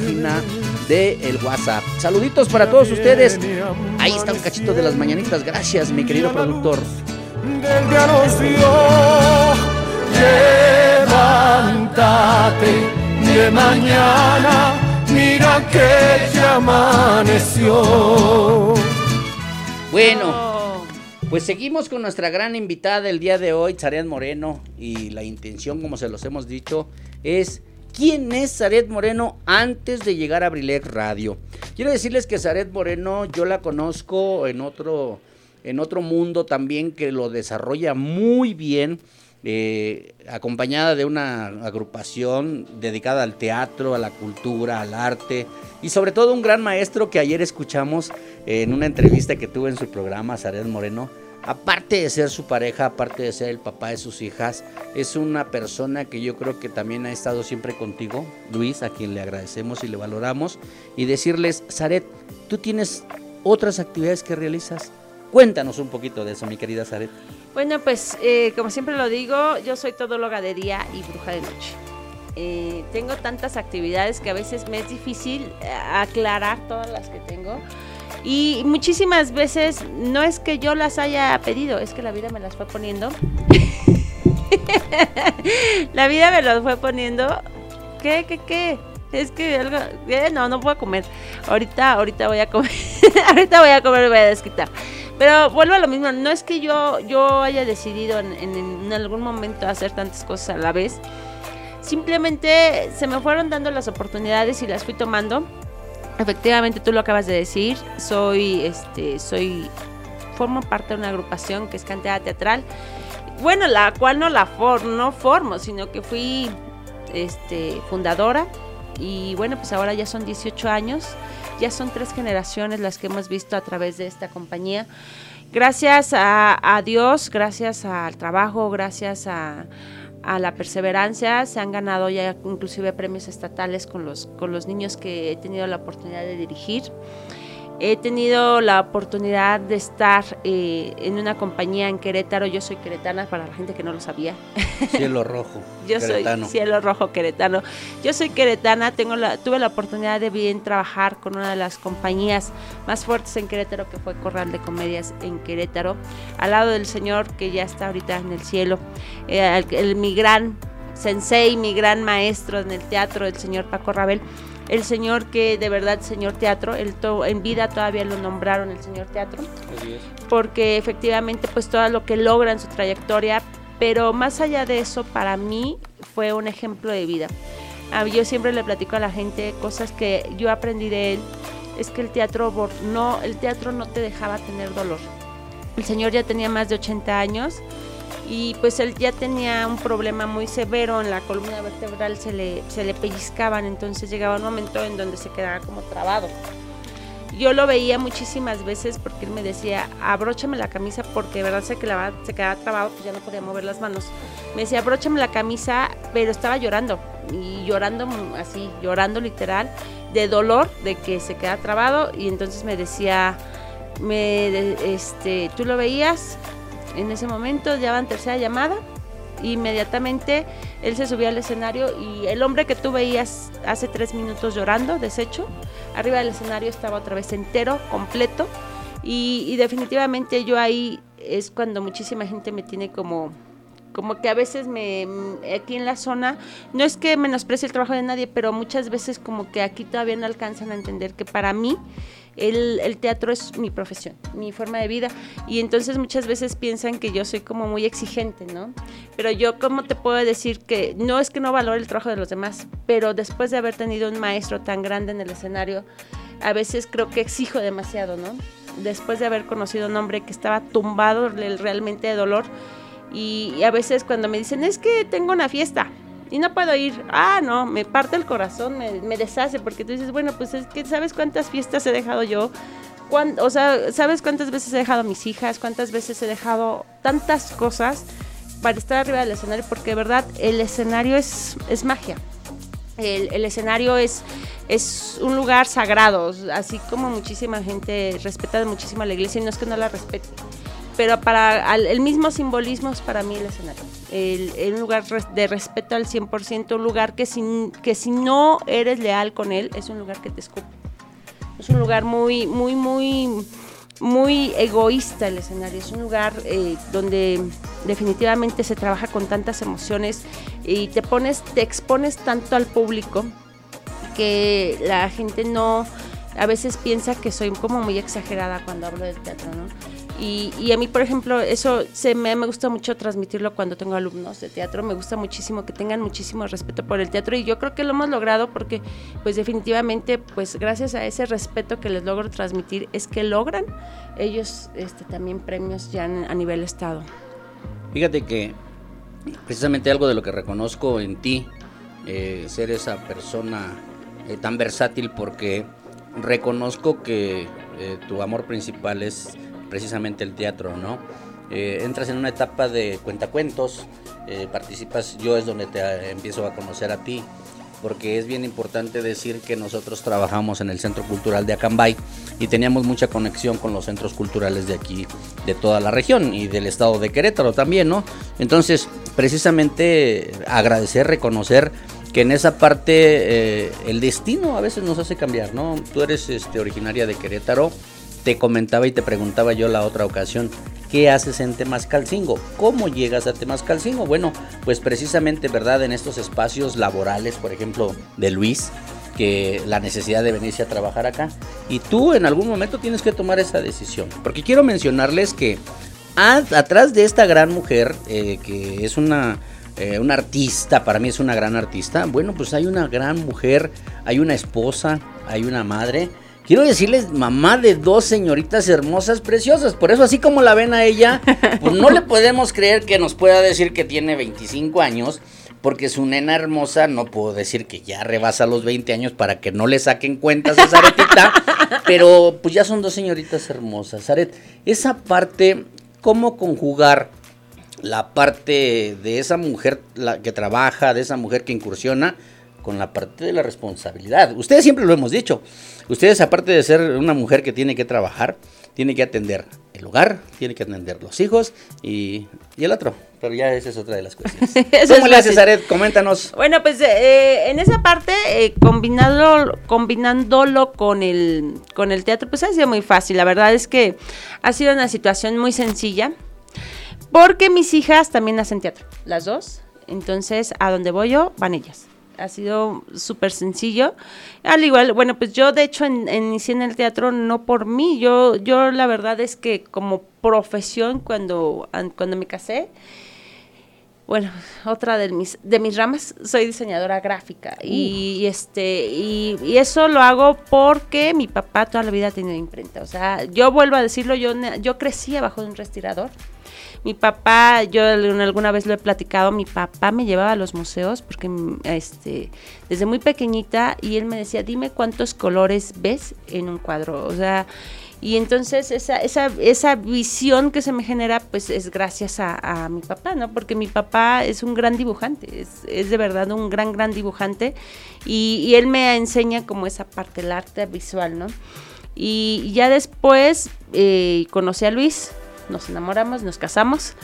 de el WhatsApp. Saluditos para todos ustedes. Ahí está un cachito de las mañanitas. Gracias, mi querido productor. del día nos dio. Levántate de mañana, mira que ya amaneció. Bueno, pues seguimos con nuestra gran invitada del día de hoy, Zaret Moreno. Y la intención, como se los hemos dicho, es quién es Zaret Moreno antes de llegar a Brilex Radio. Quiero decirles que Zaret Moreno yo la conozco en otro, en otro mundo también que lo desarrolla muy bien. eh, acompañada de una agrupación dedicada al teatro, a la cultura, al arte y sobre todo un gran maestro que ayer escuchamos en una entrevista que tuve en su programa, Zaret Moreno. Aparte de ser su pareja, aparte de ser el papá de sus hijas, es una persona que yo creo que también ha estado siempre contigo, Luis, a quien le agradecemos y le valoramos. Y decirles, Zaret, tú tienes otras actividades que realizas. Cuéntanos un poquito de eso, mi querida Zaret. Bueno, pues eh, como siempre lo digo, yo soy todóloga de día y bruja de noche. Eh, tengo tantas actividades que a veces me es difícil eh, aclarar todas las que tengo. Y muchísimas veces no es que yo las haya pedido, es que la vida me las fue poniendo. la vida me las fue poniendo. ¿Qué, qué, qué? Es que algo, eh, no, no puedo comer. Ahorita, ahorita voy a comer. ahorita voy a comer voy a desquitar. Pero vuelvo a lo mismo, no es que yo, yo haya decidido en- en algún momento hacer tantas cosas a la vez. Simplemente se me fueron dando las oportunidades y las fui tomando. Efectivamente, tú lo acabas de decir. Soy, este, soy, formo parte de una agrupación que es cantera teatral. Bueno, la cual no la for, no formo, sino que fui, este, fundadora. Y bueno, pues ahora ya son 18 años. Ya son tres generaciones las que hemos visto a través de esta compañía. Gracias a, a Dios, gracias al trabajo, gracias a, a la perseverancia, se han ganado ya inclusive premios estatales con los, con los niños que he tenido la oportunidad de dirigir. He tenido la oportunidad de estar eh, en una compañía en Querétaro. Yo soy queretana, para la gente que no lo sabía. Cielo rojo. Yo queretano. soy Cielo Rojo Queretano. Yo soy queretana, tengo la, tuve la oportunidad de bien trabajar con una de las compañías más fuertes en Querétaro, que fue Corral de Comedias en Querétaro, al lado del señor que ya está ahorita en el cielo, eh, el, el- mi gran sensei, mi gran maestro en el teatro, el señor Paco Rabel. El señor que de verdad, señor teatro, él to- en vida todavía lo nombraron el señor teatro porque efectivamente pues todo lo que logra en su trayectoria, pero más allá de eso para mí fue un ejemplo de vida. Yo siempre le platico a la gente cosas que yo aprendí de él. Es que el teatro no, el teatro no te dejaba tener dolor. El señor ya tenía más de 80 años y pues él ya tenía un problema muy severo en la columna vertebral, se le, se le pellizcaban, entonces llegaba un momento en donde se quedaba como trabado. Yo lo veía muchísimas veces porque él me decía, abróchame la camisa porque de verdad se quedaba, se quedaba trabado, pues ya no podía mover las manos. Me decía, abróchame la camisa, pero estaba llorando, y llorando así, llorando literal, de dolor, de que se quedaba trabado, y entonces me decía, me, este, tú lo veías, en ese momento ya van tercera llamada, inmediatamente él se subía al escenario y el hombre que tú veías hace tres minutos llorando, deshecho, arriba del escenario estaba otra vez entero, completo, y, definitivamente yo ahí es cuando muchísima gente me tiene como como que a veces me aquí en la zona no es que menosprecie el trabajo de nadie pero muchas veces como que aquí todavía no alcanzan a entender que para mí el, teatro es mi profesión, mi forma de vida. Y entonces muchas veces piensan que yo soy como muy exigente, ¿no? Pero yo, ¿cómo te puedo decir que no es que no valore el trabajo de los demás, pero después de haber tenido un maestro tan grande en el escenario, a veces creo que exijo demasiado, ¿no? Después de haber conocido a un hombre que estaba tumbado realmente de dolor, y a veces cuando me dicen, es que tengo una fiesta, y no puedo ir. Ah, no, me parte el corazón, me, deshace, porque tú dices, bueno, pues es que sabes cuántas fiestas he dejado yo. o sea, ¿sabes cuántas veces he dejado a mis hijas? ¿Cuántas veces he dejado tantas cosas para estar arriba del escenario? Porque de verdad el escenario es, es magia. El, escenario es, es un lugar sagrado, así como muchísima gente respeta muchísimo a la iglesia y no es que no la respete pero para el mismo simbolismo es para mí el escenario. El, un lugar de respeto al 100%, un lugar que si, que si no eres leal con él, es un lugar que te escupe. Es un lugar muy, muy, muy, muy egoísta el escenario. Es un lugar eh, donde definitivamente se trabaja con tantas emociones y te pones, te expones tanto al público que la gente no, a veces piensa que soy como muy exagerada cuando hablo del teatro. Y, a mí, por ejemplo, eso se me, me gusta mucho transmitirlo cuando tengo alumnos de teatro. Me gusta muchísimo que tengan muchísimo respeto por el teatro y yo creo que lo hemos logrado porque, pues definitivamente, pues gracias a ese respeto que les logro transmitir es que logran ellos este, también premios ya a nivel estado. Fíjate que precisamente algo de lo que reconozco en ti, eh, ser esa persona eh, tan versátil porque reconozco que eh, tu amor principal es precisamente el teatro, ¿no? Eh, entras en una etapa de cuentacuentos, eh, participas, yo es donde te empiezo a conocer a ti, porque es bien importante decir que nosotros trabajamos en el Centro Cultural de Acambay y teníamos mucha conexión con los centros culturales de aquí, de toda la región y del estado de Querétaro también, ¿no? Entonces, precisamente agradecer, reconocer que en esa parte eh, el destino a veces nos hace cambiar, ¿no? Tú eres este, originaria de Querétaro, te comentaba y te preguntaba yo la otra ocasión, ¿qué haces en Temascalcingo? ¿Cómo llegas a Temascalcingo? Bueno, pues precisamente, ¿verdad? En estos espacios laborales, por ejemplo, de Luis, que la necesidad de venirse a trabajar acá. Y tú en algún momento tienes que tomar esa decisión. Porque quiero mencionarles que atrás de esta gran mujer, eh, que es una, eh, una artista, para mí es una gran artista, bueno, pues hay una gran mujer, hay una esposa, hay una madre Quiero decirles, mamá de dos señoritas hermosas, preciosas. Por eso, así como la ven a ella, pues no le podemos creer que nos pueda decir que tiene 25 años, porque su nena hermosa, no puedo decir que ya rebasa los 20 años para que no le saquen cuentas a Zaretita, pero pues ya son dos señoritas hermosas. Zaret, esa parte, ¿cómo conjugar la parte de esa mujer la que trabaja, de esa mujer que incursiona? Con la parte de la responsabilidad. Ustedes siempre lo hemos dicho. Ustedes, aparte de ser una mujer que tiene que trabajar, tiene que atender el hogar, tiene que atender los hijos y, el otro. Pero ya esa es otra de las cuestiones. ¿Cómo le haces, Aret? Coméntanos. Bueno, pues eh, en esa parte, eh, combinándolo, combinándolo con el, con el teatro, pues ha sido muy fácil. La verdad es que ha sido una situación muy sencilla. Porque mis hijas también hacen teatro, las dos. Entonces, a donde voy yo, van ellas ha sido súper sencillo. Al igual, bueno, pues yo de hecho en, inicié en el teatro no por mí, yo, yo la verdad es que como profesión cuando, cuando me casé, bueno, otra de mis, de mis ramas, soy diseñadora gráfica y, este y, y eso lo hago porque mi papá toda la vida ha tenido imprenta. O sea, yo vuelvo a decirlo, yo, yo crecí abajo de un respirador. Mi papá, yo alguna vez lo he platicado, mi papá me llevaba a los museos porque mm, este, desde muy pequeñita y él me decía, dime cuántos colores ves en un cuadro. O sea, y entonces esa, esa, esa visión que se me genera, pues es gracias a, mi papá, ¿no? Porque mi papá es un gran dibujante, es, es de verdad un gran, gran dibujante. Y, y él me enseña como esa parte, el arte visual, ¿no? Y ya después eh, conocí a Luis, nos enamoramos, nos casamos.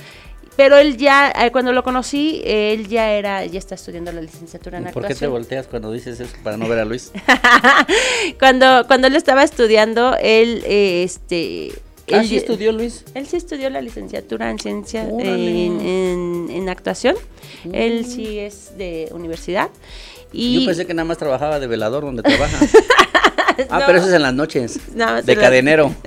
Pero él ya, eh, cuando lo conocí, él ya era, ya está estudiando la licenciatura en ¿Por qué te actuación. volteas cuando dices eso para no ver a Luis? cuando, cuando él estaba estudiando, él, eh, este... ¿Ah, él- sí estudió Luis? Él sí estudió la licenciatura en ciencia, en, en- en actuación. Él sí es de universidad. Y Yo pensé que nada más trabajaba de velador donde trabaja. ah, No. pero eso es en las noches. Nada más de la- cadenero.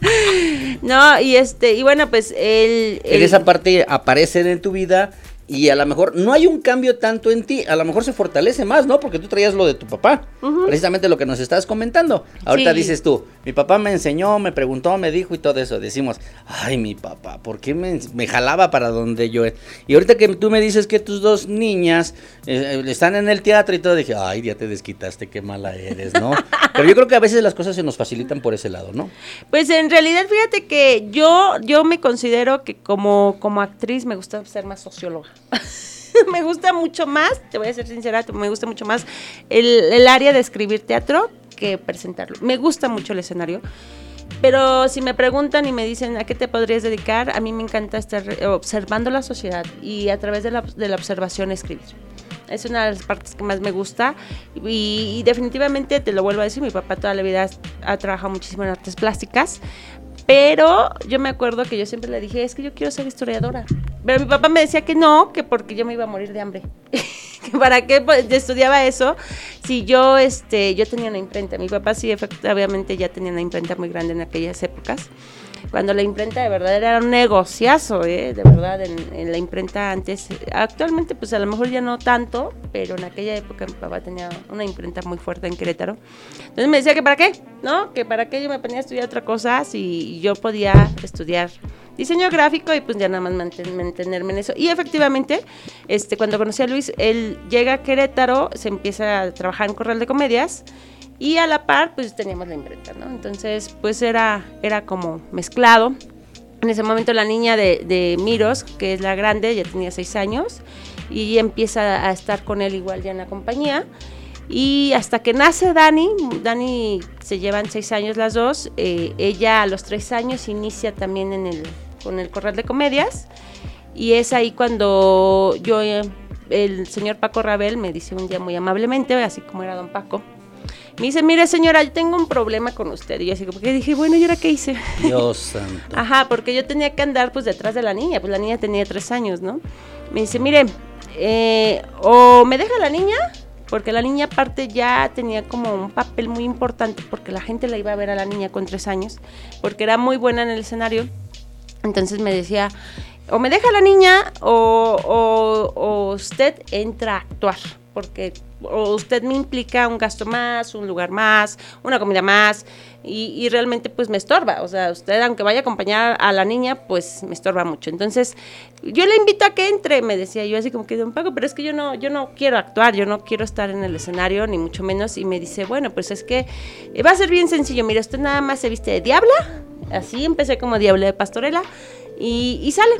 No, y este, y bueno, pues él... En él- esa parte aparecen en tu vida y a lo mejor no hay un cambio tanto en ti, a lo mejor se fortalece más, ¿no? Porque tú traías lo de tu papá, precisamente lo que nos estás comentando. Ahorita Sí. dices tú, mi papá me enseñó, me preguntó, me dijo y todo eso. Decimos, ay, mi papá, ¿por qué me, me jalaba para donde yo? Y ahorita que tú me dices que tus dos niñas eh, están en el teatro y todo, dije, ay, ya te desquitaste, qué mala eres, ¿no? Pero yo creo que a veces las cosas se nos facilitan por ese lado, ¿no? Pues en realidad, fíjate que yo, yo me considero que como, como actriz me gusta ser más socióloga. me gusta mucho más, te voy a ser sincera, me gusta mucho más el, área de escribir teatro que presentarlo. Me gusta mucho el escenario. Pero si me preguntan y me dicen a qué te podrías dedicar, a mí me encanta estar observando la sociedad y a través de la, de la observación escribir. Es una de las partes que más me gusta y, y definitivamente te lo vuelvo a decir, mi papá toda la vida ha trabajado muchísimo en artes plásticas, pero yo me acuerdo que yo siempre le dije, es que yo quiero ser historiadora. Pero mi papá me decía que no, que porque yo me iba a morir de hambre. para qué pues, yo estudiaba eso si yo este yo tenía una imprenta. Mi papá sí efectivamente ya tenía una imprenta muy grande en aquellas épocas. Cuando la imprenta de verdad era un negociazo, ¿eh? de verdad, en, en la imprenta antes. Actualmente, pues a lo mejor ya no tanto, pero en aquella época mi papá tenía una imprenta muy fuerte en Querétaro. Entonces me decía que para qué, ¿no? Que para qué yo me ponía a estudiar otra cosa si yo podía estudiar diseño gráfico y pues ya nada más manten- mantenerme en eso. Y efectivamente, este, cuando conocí a Luis, él llega a Querétaro, se empieza a trabajar en Corral de Comedias y a la par pues teníamos la imprenta, ¿no? Entonces pues era, era como mezclado. En ese momento la niña de, de Miros, que es la grande, ya tenía seis años y empieza a estar con él igual ya en la compañía. Y hasta que nace Dani, Dani se llevan seis años las dos, eh, ella a los tres años inicia también en el, con el Corral de Comedias y es ahí cuando yo, eh, el señor Paco Rabel me dice un día muy amablemente, así como era don Paco, me dice, mire señora, yo tengo un problema con usted. Y yo así como que dije, bueno, ¿y ahora qué hice? Dios santo. Ajá, porque yo tenía que andar pues detrás de la niña, pues la niña tenía tres años, ¿no? Me dice, mire, eh, o me deja la niña, porque la niña aparte ya tenía como un papel muy importante, porque la gente la iba a ver a la niña con tres años, porque era muy buena en el escenario. Entonces me decía, o me deja la niña o, o- o usted entra a actuar, porque usted me implica un gasto más, un lugar más, una comida más, y, realmente pues me estorba. O sea, usted aunque vaya a acompañar a la niña, pues me estorba mucho. Entonces, yo le invito a que entre, me decía yo así como que don Paco, pero es que yo no, yo no quiero actuar, yo no quiero estar en el escenario, ni mucho menos. Y me dice, bueno, pues es que eh, va a ser bien sencillo. Mira, usted nada más se viste de diabla, así empecé como diabla de pastorela, y sale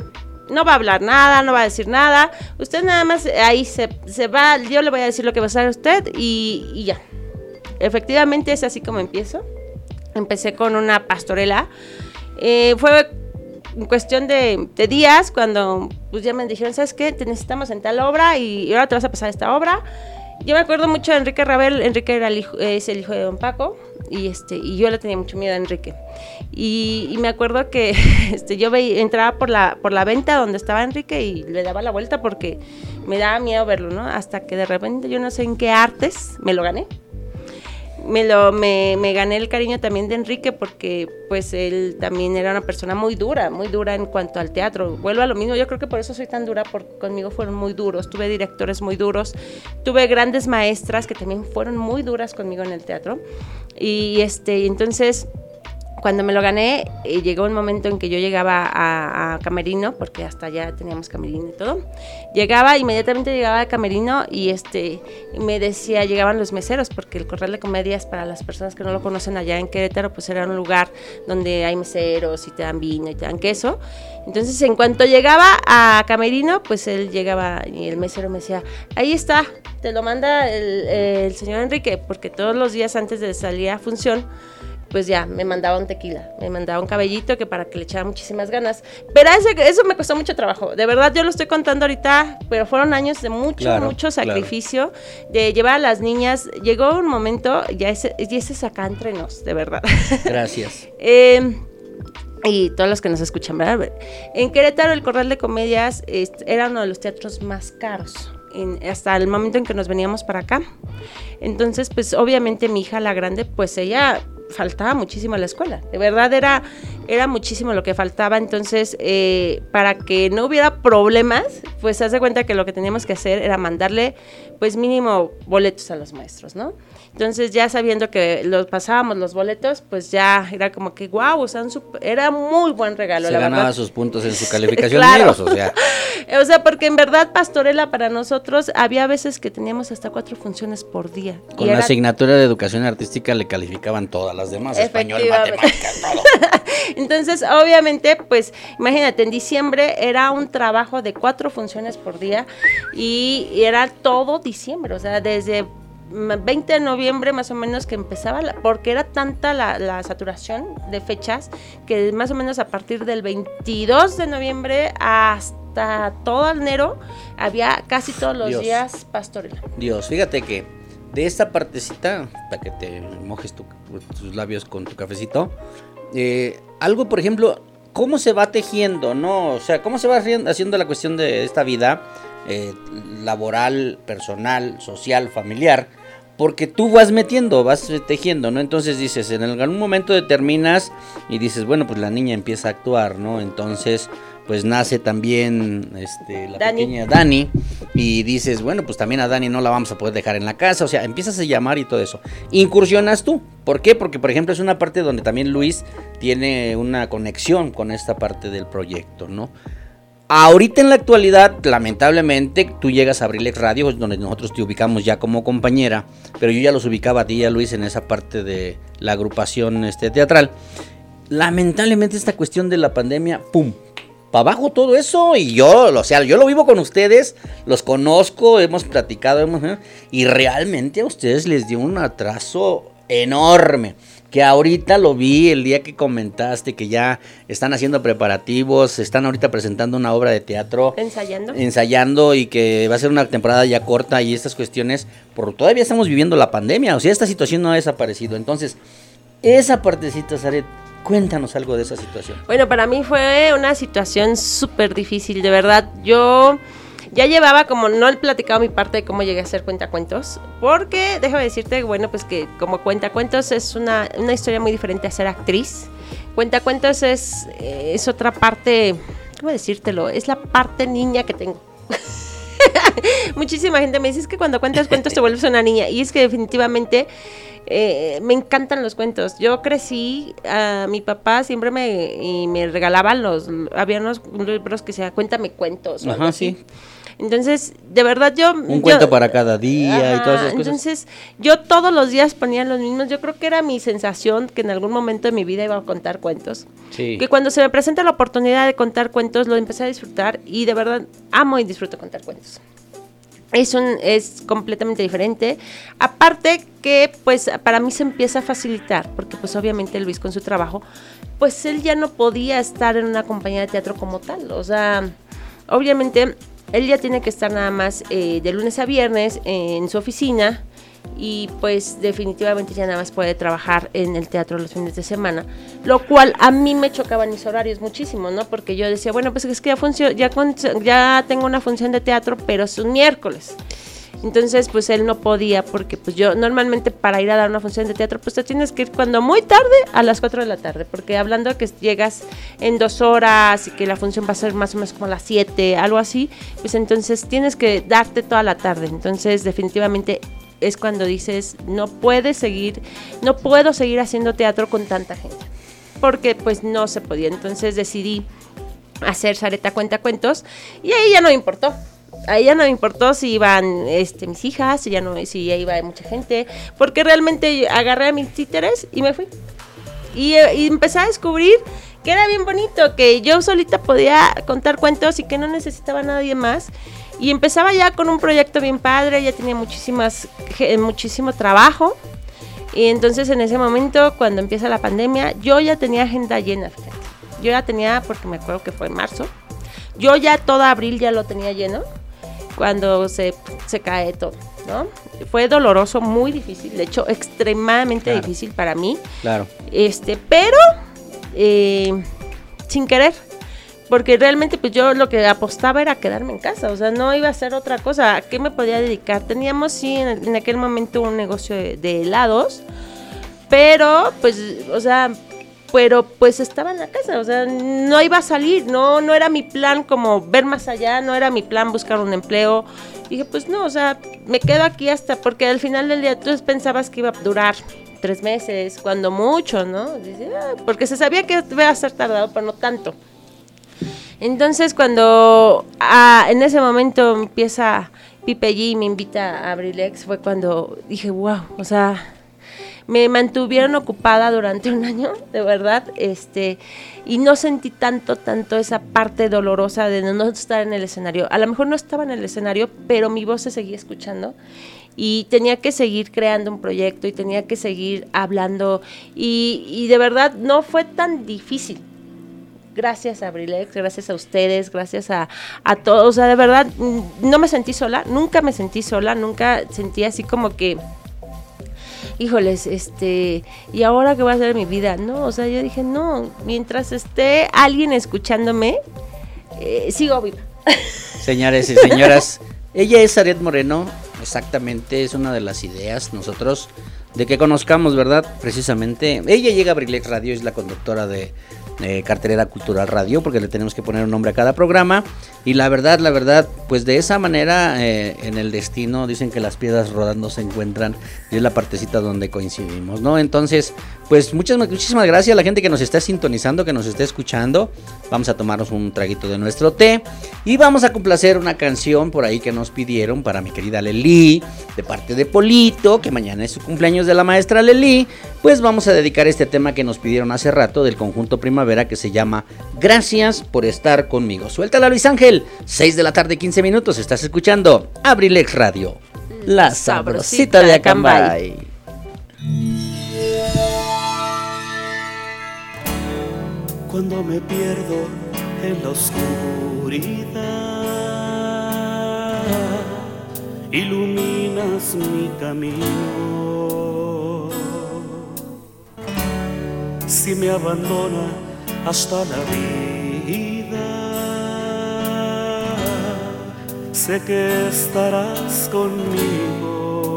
no va a hablar nada, no va a decir nada. Usted nada más ahí se, se va, yo le voy a decir lo que va a hacer usted y, ya. Efectivamente es así como empiezo. Empecé con una pastorela. Eh, fue en cuestión de, días cuando pues ya me dijeron, ¿sabes qué? Te necesitamos en tal obra y ahora te vas a pasar esta obra. Yo me acuerdo mucho de Enrique Rabel, Enrique era el hijo, es el hijo de Don Paco y este y yo le tenía mucho miedo a Enrique. Y, y me acuerdo que este, yo veía, entraba por la, por la venta donde estaba Enrique y le daba la vuelta porque me daba miedo verlo, ¿no? Hasta que de repente yo no sé en qué artes me lo gané. Me lo me, me gané el cariño también de Enrique porque pues él también era una persona muy dura, muy dura en cuanto al teatro. Vuelvo a lo mismo, yo creo que por eso soy tan dura porque conmigo fueron muy duros, tuve directores muy duros, tuve grandes maestras que también fueron muy duras conmigo en el teatro. Y este, entonces cuando me lo gané, eh, llegó un momento en que yo llegaba a, Camerino, porque hasta allá teníamos Camerino y todo. Llegaba, inmediatamente llegaba a Camerino y este, me decía, llegaban los meseros, porque el Corral de Comedias, para las personas que no lo conocen allá en Querétaro, pues era un lugar donde hay meseros y te dan vino y te dan queso. Entonces, en cuanto llegaba a Camerino, pues él llegaba y el mesero me decía, ahí está, te lo manda el, el señor Enrique, porque todos los días antes de salir a función, pues ya, me mandaba un tequila, me mandaba un cabellito que para que le echara muchísimas ganas. Pero eso me costó mucho trabajo. De verdad, yo lo estoy contando ahorita, pero fueron años de mucho, mucho sacrificio, de llevar a las niñas. Llegó un momento, ya ese, y ese es acá entre nos, de verdad. Gracias. eh, y todos los que nos escuchan, ¿verdad? En Querétaro, el Corral de Comedias era uno de los teatros más caros. hasta el momento en que nos veníamos para acá. Entonces, pues obviamente mi hija, la grande, pues ella faltaba muchísimo a la escuela. De verdad era, era muchísimo lo que faltaba. Entonces, eh, para que no hubiera problemas, pues se hace cuenta que lo que teníamos que hacer era mandarle, pues mínimo boletos a los maestros, ¿no? Entonces ya sabiendo que los pasábamos los boletos, pues ya era como que wow, o sea, era muy buen regalo. Se la ganaba sus puntos en su calificación claro. o sea. o sea, porque en verdad Pastorela para nosotros había veces que teníamos hasta cuatro funciones por día. Con la asignatura de educación artística le calificaban todas las demás, español, matemáticas, todo. Entonces, obviamente, pues imagínate, en diciembre era un trabajo de cuatro funciones por día y era todo diciembre, o sea, desde 20 de noviembre más o menos que empezaba, porque era tanta la, saturación de fechas que más o menos a partir del 22 de noviembre hasta todo enero había casi todos los días pastorela. Dios, fíjate que de esta partecita, para que te mojes tus labios con tu cafecito, eh, algo por ejemplo, ¿cómo se va tejiendo, no? O sea, ¿cómo se va haciendo la cuestión de esta vida? Eh, laboral, personal, social, familiar, porque tú vas metiendo, vas tejiendo, ¿no? Entonces dices, en algún momento determinas y dices, bueno, pues la niña empieza a actuar, ¿no? Entonces, pues nace también este, la pequeña Dani y dices, bueno, pues también a Dani no la vamos a poder dejar en la casa, o sea, empiezas a llamar y todo eso. Incursionas tú, ¿por qué? Porque, por ejemplo, es una parte donde también Luis tiene una conexión con esta parte del proyecto, ¿no? Ahorita en la actualidad, lamentablemente, tú llegas a Abrilex Radio, donde nosotros te ubicamos ya como compañera, pero yo ya los ubicaba a ti a Luis en esa parte de la agrupación este, teatral. Lamentablemente esta cuestión de la pandemia, ¡pum! Para abajo todo eso y yo, o sea, yo lo vivo con ustedes, los conozco, hemos platicado, hemos, y realmente a ustedes les dio un atraso enorme que ahorita lo vi el día que comentaste que ya están haciendo preparativos, están ahorita presentando una obra de teatro. Ensayando. Ensayando y que va a ser una temporada ya corta y estas cuestiones, por todavía estamos viviendo la pandemia, o sea, esta situación no ha desaparecido. Entonces, esa partecita, Saret, cuéntanos algo de esa situación. Bueno, para mí fue una situación súper difícil, de verdad. Yo ya llevaba como, no he platicado mi parte de cómo llegué a hacer cuentacuentos, porque déjame decirte, bueno, pues que como cuentacuentos es una, una historia muy diferente a ser actriz. Cuentacuentos es, es otra parte, ¿cómo decírtelo? Es la parte niña que tengo. Muchísima gente me dice es que cuando cuentas cuentos te vuelves una niña. Y es que definitivamente eh, me encantan los cuentos. Yo crecí, a mi papá siempre me, y me regalaba los, había unos libros que se Cuéntame cuentos. Ajá, sí. Entonces, de verdad yo... Un cuento para cada día y todas esas cosas. Entonces, yo todos los días ponía los mismos. Yo creo que era mi sensación que en algún momento de mi vida iba a contar cuentos. Sí. Que cuando se me presenta la oportunidad de contar cuentos, lo empecé a disfrutar y de verdad amo y disfruto contar cuentos. Es, un, es completamente diferente. Aparte que pues para mí se empieza a facilitar, porque pues obviamente Luis con su trabajo, pues él ya no podía estar en una compañía de teatro como tal. O sea, obviamente él ya tiene que estar nada más eh, de lunes a viernes en su oficina y pues definitivamente ya nada más puede trabajar en el teatro los fines de semana, lo cual a mí me chocaban mis horarios muchísimo, ¿no? Porque yo decía, bueno, pues es que ya, ya, ya tengo una función de teatro, pero es un miércoles. Entonces, pues él no podía porque pues yo normalmente para ir a dar una función de teatro, pues te tienes que ir cuando muy tarde a las 4 de la tarde, porque hablando que llegas en dos horas y que la función va a ser más o menos como a las 7, algo así, pues entonces tienes que darte toda la tarde. Entonces, definitivamente es cuando dices, no puedes seguir, no puedo seguir haciendo teatro con tanta gente, porque pues no se podía. Entonces decidí hacer Sareta Cuenta Cuentos y ahí ya no me importó. Ahí ya no me importó si iban este, mis hijas, si ya no, si ya iba mucha gente, porque realmente agarré a mis títeres y me fui. Y, eh, y empecé a descubrir que era bien bonito, que yo solita podía contar cuentos y que no necesitaba a nadie más. Y empezaba ya con un proyecto bien padre, ya tenía muchísimas, muchísimo trabajo. Y entonces en ese momento, cuando empieza la pandemia, yo ya tenía agenda llena, fíjate. Yo ya tenía, porque me acuerdo que fue en marzo, yo ya todo abril ya lo tenía lleno, cuando se, se cae todo, ¿no? Fue doloroso, muy difícil, de hecho extremadamente Claro. difícil para mí. Claro. Este, pero eh, sin querer. Porque realmente pues yo lo que apostaba era quedarme en casa, o sea, no iba a hacer otra cosa. ¿A qué me podía dedicar? Teníamos sí en, en aquel momento un negocio de, de helados, pero pues, o sea, pero pues estaba en la casa, o sea, no iba a salir, no, no era mi plan como ver más allá, no era mi plan buscar un empleo. Dije, pues no, o sea, me quedo aquí hasta, porque al final del día tú pensabas que iba a durar tres meses, cuando mucho, ¿no? Dice, "Ah", porque se sabía que iba a ser tardado, pero no tanto. Entonces cuando ah, en ese momento empieza Pipe G y me invita a Abrilex, fue cuando dije, wow, o sea, me mantuvieron ocupada durante un año, de verdad, este, y no sentí tanto, tanto esa parte dolorosa de no estar en el escenario. A lo mejor no estaba en el escenario, pero mi voz se seguía escuchando y tenía que seguir creando un proyecto y tenía que seguir hablando y, de verdad no fue tan difícil. Gracias a Abrilex, gracias a ustedes, gracias a, a todos. O sea, de verdad, no me sentí sola, nunca me sentí sola, nunca sentí así como que, híjoles, este, ¿y ahora qué va a hacer mi vida? No, o sea, yo dije, no, mientras esté alguien escuchándome, eh, sigo viva. Señores y señoras, ella es Aret Moreno, exactamente, es una de las ideas nosotros de que conozcamos, ¿verdad? Precisamente, ella llega a Brilex Radio, es la conductora de Cartelera Cultural Radio, porque le tenemos que poner un nombre a cada programa. Y la verdad, la verdad, pues de esa manera eh, en el destino dicen que las piedras rodando se encuentran y es la partecita donde coincidimos, ¿no? Entonces, pues muchas, muchísimas gracias a la gente que nos está sintonizando, que nos está escuchando. Vamos a tomarnos un traguito de nuestro té y vamos a complacer una canción por ahí que nos pidieron para mi querida Leli, de parte de Polito, que mañana es su cumpleaños de la maestra Leli. Pues vamos a dedicar este tema que nos pidieron hace rato del conjunto Primavera que se llama Gracias por estar conmigo. Suéltala Luis Ángel, 6 de la tarde 15 minutos, estás escuchando Abrilex Radio. La sabrosita de Acambay. cuando me pierdo en la oscuridad. Iluminas mi camino. Si me abandona hasta la vida, sé que estarás conmigo.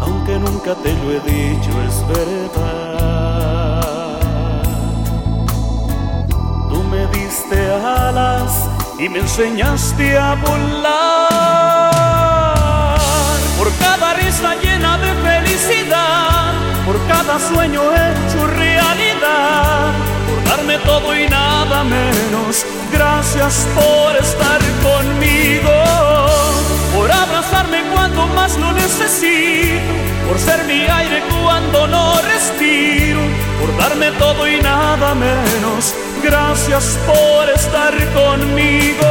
Aunque nunca te lo he dicho, es verdad. Tú me diste alas y me enseñaste a volar. Por cada risa llena de felicidad, por cada sueño hecho realidad, por darme todo y nada menos. Gracias por estar conmigo, por abrazarme cuando más lo necesito, por ser mi aire cuando no respiro, por darme todo y nada menos. Gracias por estar conmigo,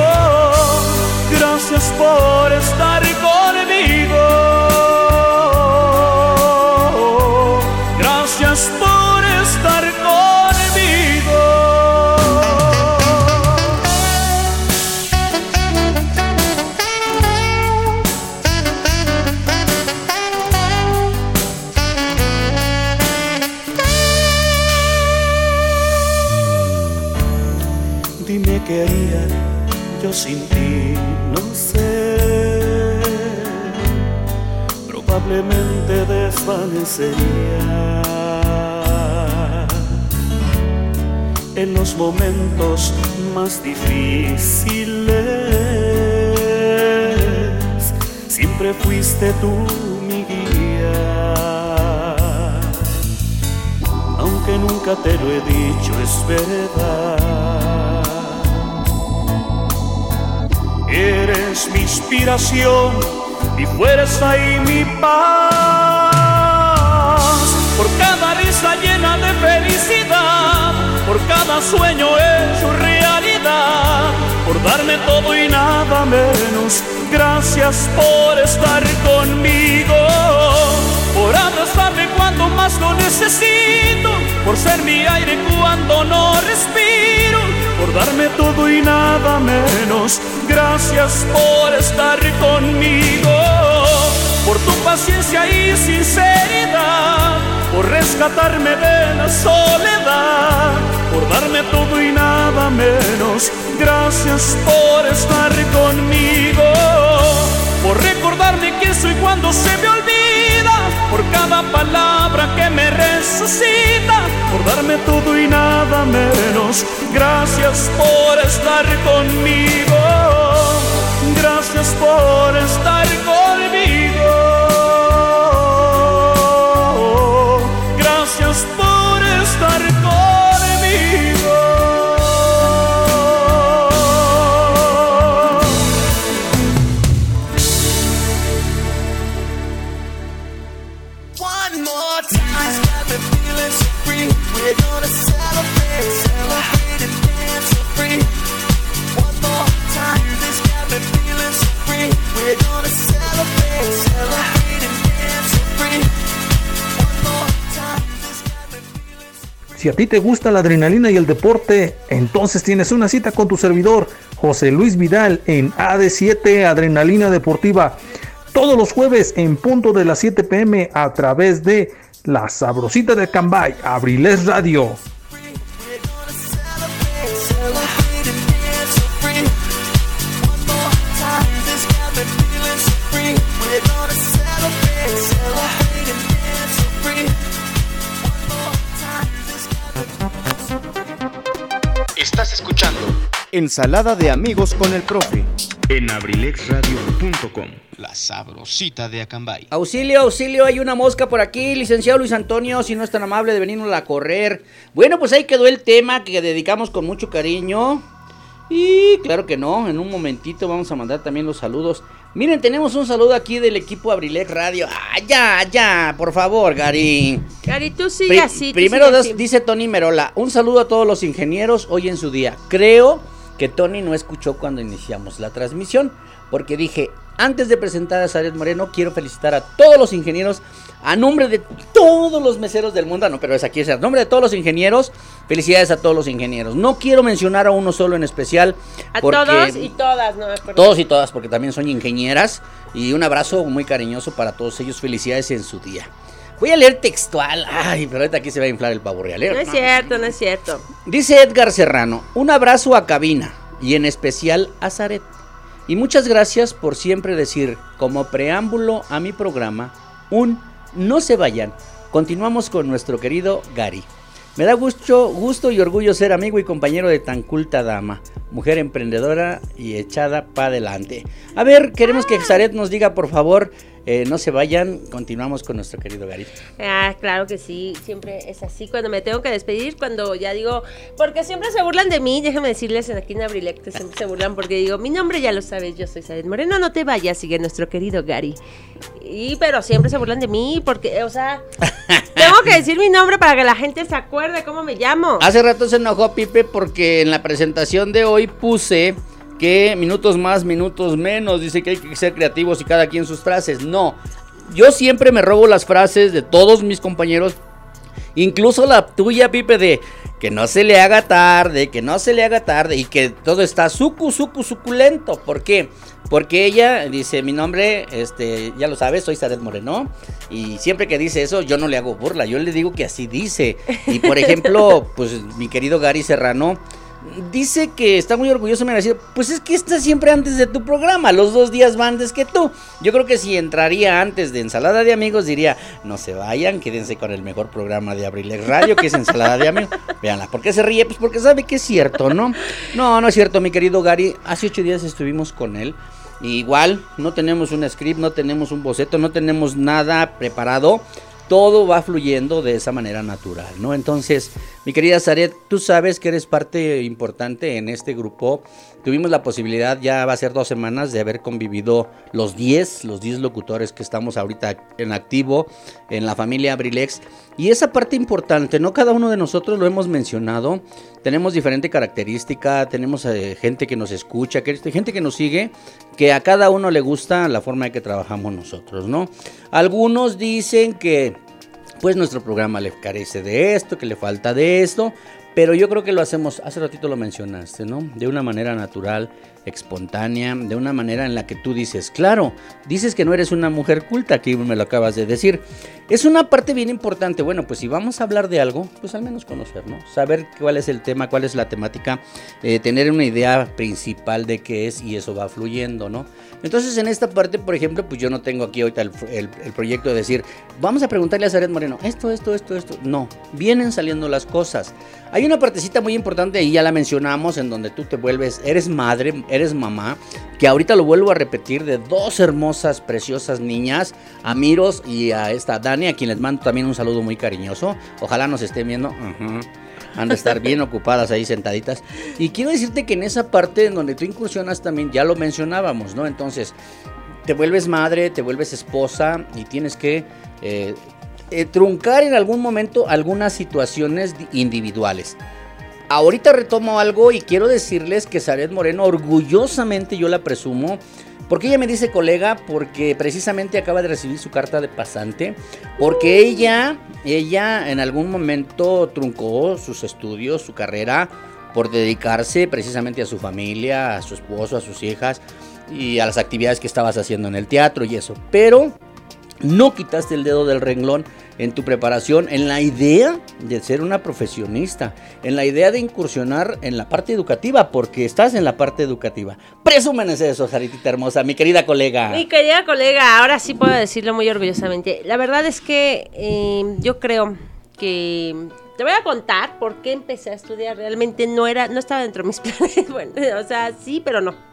gracias por estar conmigo. Dime qué haría yo sin ti no sé, probablemente desvanecería en los momentos más difíciles. Siempre fuiste tú mi guía, aunque nunca te lo he dicho, es verdad. Eres mi inspiración, mi fuerza y mi paz. Por cada risa llena de felicidad, por cada sueño hecho realidad, por darme todo y nada menos. Gracias por estar conmigo, por abrazarme cuando más lo necesito, por ser mi aire cuando no respiro, por darme todo y nada menos. Gracias por estar conmigo, por tu paciencia y sinceridad, por rescatarme de la soledad, por darme todo y nada menos. Gracias por estar conmigo, por recordarme quién soy cuando se me olvida, por cada palabra que me resucita, por darme todo y nada menos. Gracias por estar conmigo, gracias por estar conmigo, gracias por estar Si a ti te gusta la adrenalina y el deporte, entonces tienes una cita con tu servidor, José Luis Vidal, en AD7 Adrenalina Deportiva, todos los jueves en punto de las 7 pm a través de La Sabrosita de Cambay, Abriles Radio. Ensalada de amigos con el profe. En abrilexradio.com. La sabrosita de Acambay. Auxilio, auxilio, hay una mosca por aquí, licenciado Luis Antonio, si no es tan amable de venirnos a correr. Bueno, pues ahí quedó el tema que dedicamos con mucho cariño. Y claro que no, en un momentito vamos a mandar también los saludos. Miren, tenemos un saludo aquí del equipo Abrilex Radio. Ah, ya, ya, por favor, Gary. Cari, tú sigue Pri- así. primero sigue dos- así. dice Tony Merola, un saludo a todos los ingenieros hoy en su día. Creo que Tony no escuchó cuando iniciamos la transmisión, porque dije, antes de presentar a Saret Moreno, quiero felicitar a todos los ingenieros, a nombre de todos los meseros del mundo, Ah, no, pero es aquí, es a nombre de todos los ingenieros, felicidades a todos los ingenieros. No quiero mencionar a uno solo en especial, A porque todos y todas, no todos y todas, porque también son ingenieras. Y un abrazo muy cariñoso para todos ellos. Felicidades en su día. Voy a leer textual. Ay, pero ahorita aquí se va a inflar el pavo real. No es cierto, no es cierto. Dice Edgar Serrano, un abrazo a Cabina y en especial a Zaret. Y muchas gracias por siempre decir, como preámbulo a mi programa, un no se vayan. Continuamos con nuestro querido Gary. Me da gusto, gusto y orgullo ser amigo y compañero de tan culta dama, mujer emprendedora y echada para adelante. A ver, queremos que Zaret nos diga, por favor, eh, no se vayan. Continuamos con nuestro querido Gary. Ah, claro que sí, siempre es así cuando me tengo que despedir, cuando ya digo, porque siempre se burlan de mí, déjame decirles aquí en Abrilect, siempre se burlan porque digo, mi nombre ya lo sabes, yo soy Saret Moreno, no te vayas, sigue nuestro querido Gary. Y pero siempre se burlan de mí porque, o sea, tengo que decir mi nombre para que la gente se acuerde cómo me llamo. Hace rato se enojó Pipe porque en la presentación de hoy puse que minutos más, minutos menos. Dice que hay que ser creativos y cada quien sus frases. No, yo siempre me robo las frases de todos mis compañeros. Incluso la tuya, Pipe, de que no se le haga tarde, que no se le haga tarde y que todo está sucu, sucu, suculento. ¿Por qué? Porque ella dice, mi nombre, este, ya lo sabes, soy Saret Moreno. Y siempre que dice eso, yo no le hago burla, yo le digo que así dice. Y por ejemplo, pues mi querido Gary Serrano, Dice que está muy orgulloso, me decir, pues es que está siempre antes de tu programa, los dos días va antes que tú. Yo creo que si entraría antes de Ensalada de Amigos, diría, no se vayan, quédense con el mejor programa de Abrilex Radio, que es Ensalada de Amigos. Veanla, ¿por qué se ríe? Pues porque sabe que es cierto, ¿no? No, no es cierto, mi querido Gary. Hace ocho días estuvimos con él. Igual, no tenemos un script, no tenemos un boceto, no tenemos nada preparado todo va fluyendo de esa manera natural, ¿no? Entonces, mi querida Zaret, tú sabes que eres parte importante en este grupo. Tuvimos la posibilidad, ya va a ser dos semanas, de haber convivido los 10, los 10 locutores que estamos ahorita en activo en la familia Abrilex. Y esa parte importante, no cada uno de nosotros lo hemos mencionado. Tenemos diferente característica, tenemos eh, gente que nos escucha, que, gente que nos sigue, que a cada uno le gusta la forma en que trabajamos nosotros, ¿no? Algunos dicen que pues nuestro programa le carece de esto, que le falta de esto, pero yo creo que lo hacemos, hace ratito lo mencionaste, ¿no? De una manera natural, espontánea, de una manera en la que tú dices, claro, dices que no eres una mujer culta, aquí me lo acabas de decir. Es una parte bien importante, bueno, pues si vamos a hablar de algo, pues al menos conocer, ¿no? Saber cuál es el tema, cuál es la temática, eh, tener una idea principal de qué es y eso va fluyendo, ¿no? Entonces en esta parte, por ejemplo, pues yo no tengo aquí ahorita el, el proyecto de decir, vamos a preguntarle a Zaret Moreno, esto, esto, esto, esto. No, vienen saliendo las cosas. Hay una partecita muy importante y ya la mencionamos en donde tú te vuelves, eres madre, eres mamá, que ahorita lo vuelvo a repetir de dos hermosas, preciosas niñas, a Miros y a esta Dani, a quien les mando también un saludo muy cariñoso. Ojalá nos estén viendo. Han de estar bien ocupadas ahí sentaditas. Y quiero decirte que en esa parte en donde tú incursionas también, ya lo mencionábamos, ¿no? Entonces, te vuelves madre, te vuelves esposa y tienes que eh, eh, truncar en algún momento algunas situaciones individuales. Ahorita retomo algo y quiero decirles que Saret Moreno, orgullosamente yo la presumo, porque ella me dice colega, porque precisamente acaba de recibir su carta de pasante, porque ella, ella en algún momento truncó sus estudios, su carrera, por dedicarse precisamente a su familia, a su esposo, a sus hijas y a las actividades que estabas haciendo en el teatro y eso. Pero no quitaste el dedo del renglón en tu preparación, en la idea de ser una profesionista, en la idea de incursionar en la parte educativa, porque estás en la parte educativa. Presúmenes eso, Saritita hermosa, mi querida colega. Mi querida colega, ahora sí puedo decirlo muy orgullosamente. La verdad es que eh, yo creo que te voy a contar por qué empecé a estudiar. Realmente no era, no estaba dentro de mis planes. Bueno, o sea, sí, pero no.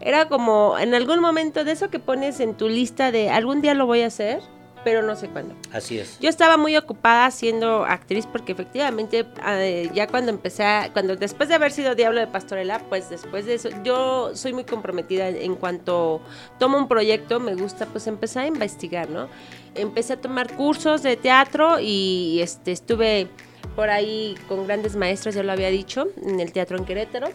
Era como en algún momento de eso que pones en tu lista de algún día lo voy a hacer pero no sé cuándo. Así es. Yo estaba muy ocupada siendo actriz porque efectivamente eh, ya cuando empecé, a, cuando después de haber sido Diablo de Pastorela, pues después de eso, yo soy muy comprometida en cuanto tomo un proyecto, me gusta pues empezar a investigar, ¿no? Empecé a tomar cursos de teatro y este, estuve por ahí con grandes maestros, ya lo había dicho, en el teatro en Querétaro.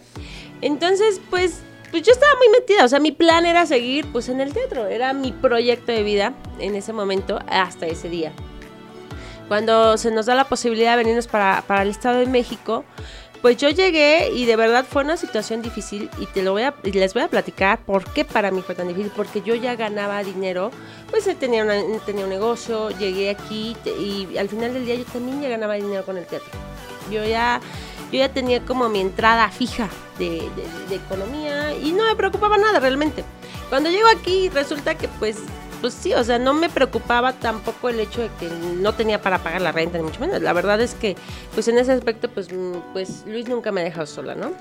Entonces, pues pues yo estaba muy metida, o sea, mi plan era seguir pues en el teatro, era mi proyecto de vida en ese momento hasta ese día. Cuando se nos da la posibilidad de venirnos para, el Estado de México, pues yo llegué y de verdad fue una situación difícil y te lo voy a, les voy a platicar por qué para mí fue tan difícil, porque yo ya ganaba dinero, pues tenía, tenía un negocio, llegué aquí y al final del día yo también ya ganaba dinero con el teatro. Yo ya yo ya tenía como mi entrada fija de, economía y no me preocupaba nada realmente. Cuando llego aquí resulta que pues pues sí, o sea, no me preocupaba tampoco el hecho de que no tenía para pagar la renta, ni mucho menos. La verdad es que, pues en ese aspecto, pues, pues Luis nunca me ha dejado sola, ¿no?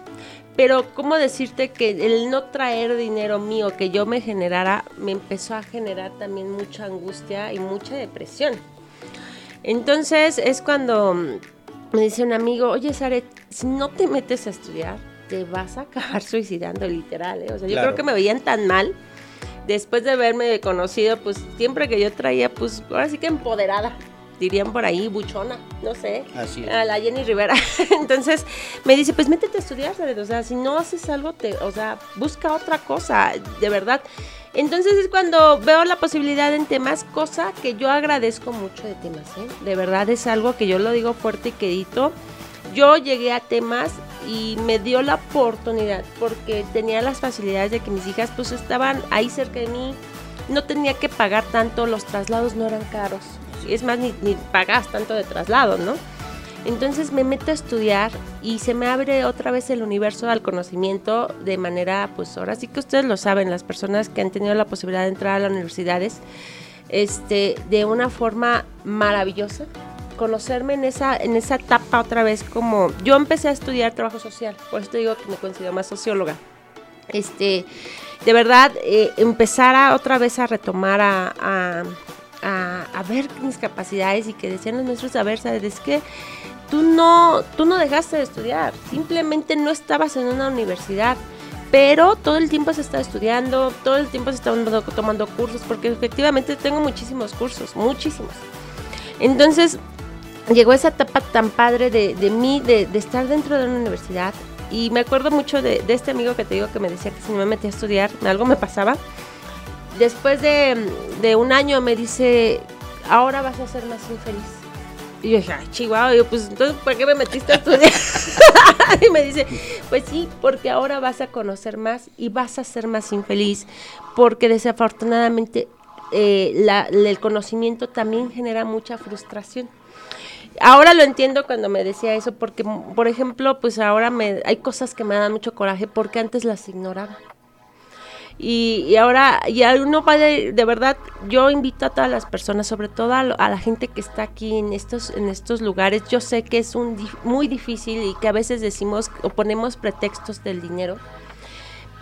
Pero, ¿cómo decirte que el no traer dinero mío que yo me generara, me empezó a generar también mucha angustia y mucha depresión? Entonces, es cuando me dice un amigo, oye, Saret, si no te metes a estudiar, te vas a acabar suicidando, literal. ¿eh? O sea, yo creo que me veían tan mal. Después de haberme conocido, pues siempre que yo traía, pues ahora sí que empoderada, dirían por ahí, buchona, no sé. Así A la Jenny Rivera. Entonces me dice, pues métete a estudiar. O sea, si no haces algo, te, o sea, busca otra cosa, de verdad. Entonces es cuando veo la posibilidad en temas, cosa que yo agradezco mucho de temas, ¿eh? De verdad es algo que yo lo digo fuerte y quedito. Yo llegué a temas y me dio la oportunidad porque tenía las facilidades de que mis hijas pues estaban ahí cerca de mí. No tenía que pagar tanto, los traslados no eran caros. Es más, ni, pagas tanto de traslado, ¿no? Entonces me meto a estudiar y se me abre otra vez el universo al conocimiento de manera, pues ahora sí que ustedes lo saben, las personas que han tenido la posibilidad de entrar a las universidades, este, de una forma maravillosa. Conocerme en esa, en esa etapa otra vez como yo empecé a estudiar trabajo social, por eso te digo que me considero más socióloga. Este, de verdad, eh, empezar a otra vez a retomar a, a- a ver mis capacidades y que decían los maestros, a ver, sabes, es que tú no, tú no dejaste de estudiar, simplemente no estabas en una universidad, pero todo el tiempo se está estudiando, todo el tiempo se está tomando cursos, porque efectivamente tengo muchísimos cursos, muchísimos. Entonces, llegó esa etapa tan padre de, de mí, de, de estar dentro de una universidad. Y me acuerdo mucho de, de este amigo que te digo que me decía que si no me metía a estudiar, algo me pasaba. Después de, de un año me dice, ahora vas a ser más infeliz. Y yo dije, ay, chihuahua, yo, pues entonces, ¿por qué me metiste a estudiar? y me dice, pues sí, porque ahora vas a conocer más y vas a ser más infeliz, porque desafortunadamente eh, el conocimiento también genera mucha frustración. Ahora lo entiendo cuando me decía eso, porque, por ejemplo, pues ahora me, hay cosas que me dan mucho coraje porque antes las ignoraba. Y, y ahora, y uno va de, verdad, yo invito a todas las personas, sobre todo a, la gente que está aquí en estos, en estos lugares. Yo sé que es un, muy difícil y que a veces decimos o ponemos pretextos del dinero,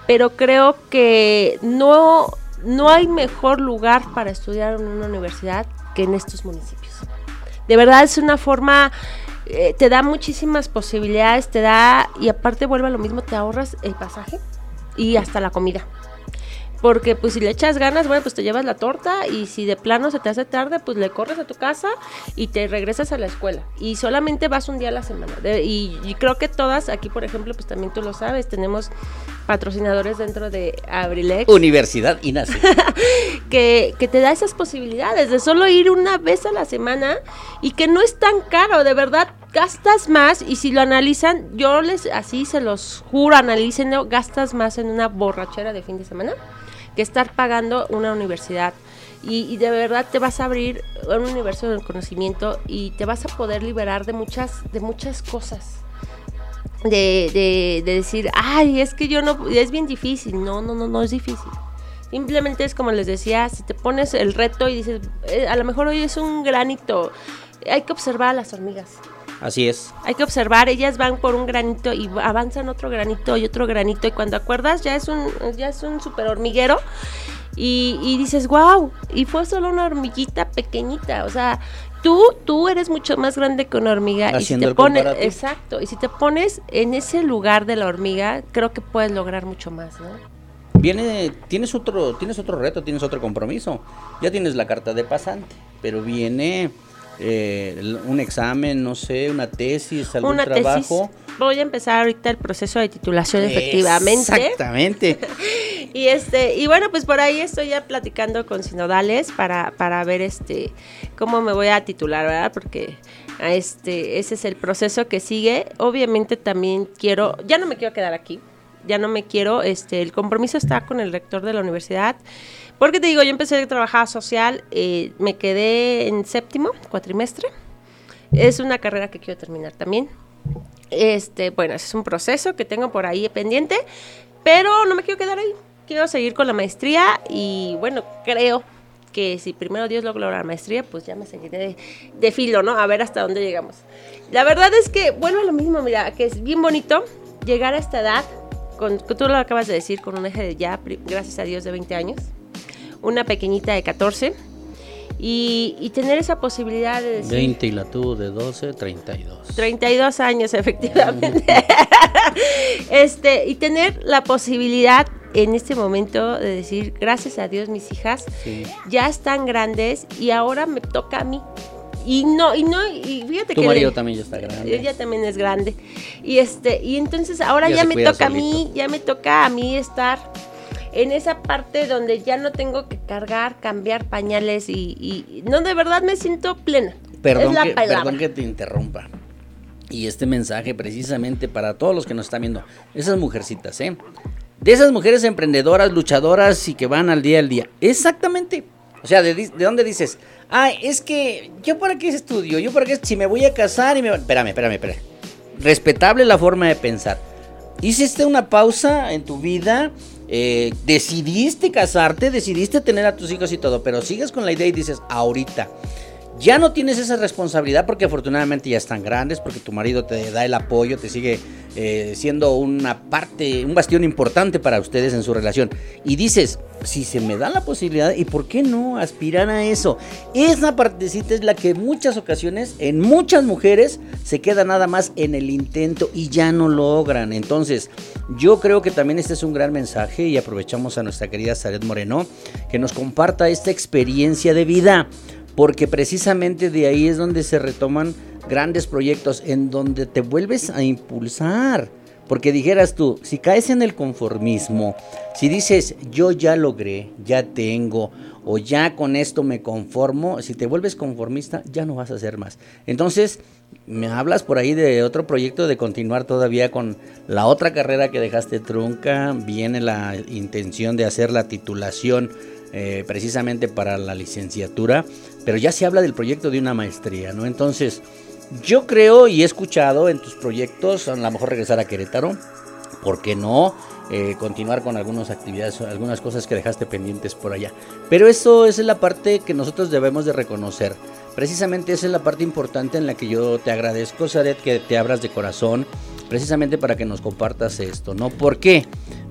pero creo que no, no hay mejor lugar para estudiar en una universidad que en estos municipios. De verdad es una forma, eh, te da muchísimas posibilidades, te da, y aparte vuelve a lo mismo, te ahorras el pasaje y hasta la comida. Porque pues si le echas ganas, bueno, pues te llevas la torta y si de plano se te hace tarde, pues le corres a tu casa y te regresas a la escuela. Y solamente vas un día a la semana. De- y, y creo que todas, aquí por ejemplo, pues también tú lo sabes, tenemos patrocinadores dentro de Abrilex Universidad INACE. que, que te da esas posibilidades de solo ir una vez a la semana y que no es tan caro, de verdad gastas más y si lo analizan, yo les así se los juro, analícenlo, gastas más en una borrachera de fin de semana que estar pagando una universidad. Y, de verdad te vas a abrir un universo del conocimiento y te vas a poder liberar de muchas, de muchas cosas de, de, de decir, ay, es que yo no, es bien difícil. No, no, no, no es difícil. Simplemente es como les decía, si te pones el reto y dices, "Eh, a lo mejor hoy es un granito, hay que observar a las hormigas. Así es. Hay que observar, ellas van por un granito y avanzan otro granito y otro granito y cuando acuerdas ya es un, ya es un super hormiguero y, y dices, wow, y fue solo una hormiguita pequeñita, o sea, tú, tú eres mucho más grande que una hormiga y si te pones, exacto, y si te pones en ese lugar de la hormiga, creo que puedes lograr mucho más, ¿no? Viene, tienes otro, tienes otro reto, tienes otro compromiso. Ya tienes la carta de pasante, pero viene eh, un examen, no sé, una tesis, algún Una tesis. trabajo. Voy a empezar ahorita el proceso de titulación, efectivamente. Exactamente. Y este, y bueno, pues por ahí estoy ya platicando con sinodales para, para ver este cómo me voy a titular, ¿verdad? Porque este, ese es el proceso que sigue. Obviamente también quiero, ya no me quiero quedar aquí, ya no me quiero, este, el compromiso está con el rector de la universidad. Porque te digo, yo empecé a trabajar social, eh, me quedé en séptimo cuatrimestre. Es una carrera que quiero terminar también. Este, bueno, es un proceso que tengo por ahí pendiente, pero no me quiero quedar ahí. Quiero seguir con la maestría y bueno, creo que si primero Dios logro la maestría, pues ya me seguiré de, de filo, ¿no? A ver hasta dónde llegamos. La verdad es que vuelvo a lo mismo, mira, que es bien bonito llegar a esta edad, con, tú lo acabas de decir, con un eje de ya, gracias a Dios, de 20 años, una pequeñita de 14, y, y tener esa posibilidad de decir... 20 y la tuvo de 12, 32. 32 años, efectivamente. este, y tener la posibilidad en este momento de decir, gracias a Dios, mis hijas Sí. ya están grandes y ahora me toca a mí. Y no, y no, y fíjate Tu que. marido le- también ya está grande. Ella también es grande. Y este, y entonces ahora Ya me toca a mí, ya me toca a mí estar en esa parte donde ya no tengo que cargar, cambiar pañales y, y- no, de verdad me siento plena. Perdón, es la que, perdón que te interrumpa. Y este mensaje precisamente para todos los que nos están viendo, esas mujercitas, ¿eh? De esas mujeres emprendedoras, luchadoras y que van al día al día. Exactamente. O sea, ¿de, dónde dices? Ay, es que yo para qué estudio, yo para qué si me voy a casar y me... Espérame, espérame, espérame. Respetable la forma de pensar. Hiciste una pausa en tu vida, eh, decidiste casarte, decidiste tener a tus hijos y todo, pero sigues con la idea y dices, ahorita, ya no tienes esa responsabilidad porque afortunadamente ya están grandes, porque tu marido te da el apoyo, te sigue eh, siendo una parte, un bastión importante para ustedes en su relación. Y dices, si se me da la posibilidad, ¿y por qué no aspirar a eso? Esa partecita es la que en muchas ocasiones, en muchas mujeres, se queda nada más en el intento y ya no logran. Entonces, yo creo que también este es un gran mensaje y aprovechamos a nuestra querida Saret Moreno que nos comparta esta experiencia de vida porque precisamente de ahí es donde se retoman grandes proyectos, en donde te vuelves a impulsar. Porque dijeras tú, si caes en el conformismo, si dices yo ya logré, ya tengo, o ya con esto me conformo, si te vuelves conformista, ya no vas a hacer más. Entonces, me hablas por ahí de otro proyecto de continuar todavía con la otra carrera que dejaste trunca, viene la intención de hacer la titulación eh, precisamente para la licenciatura, pero ya se habla del proyecto de una maestría, ¿no? Entonces, yo creo y he escuchado en tus proyectos, a lo mejor regresar a Querétaro, ¿por qué no? Eh, continuar con algunas actividades, algunas cosas que dejaste pendientes por allá. Pero eso es la parte que nosotros debemos de reconocer. Precisamente esa es la parte importante en la que yo te agradezco, Saret, que te abras de corazón, precisamente para que nos compartas esto, ¿no? ¿Por qué?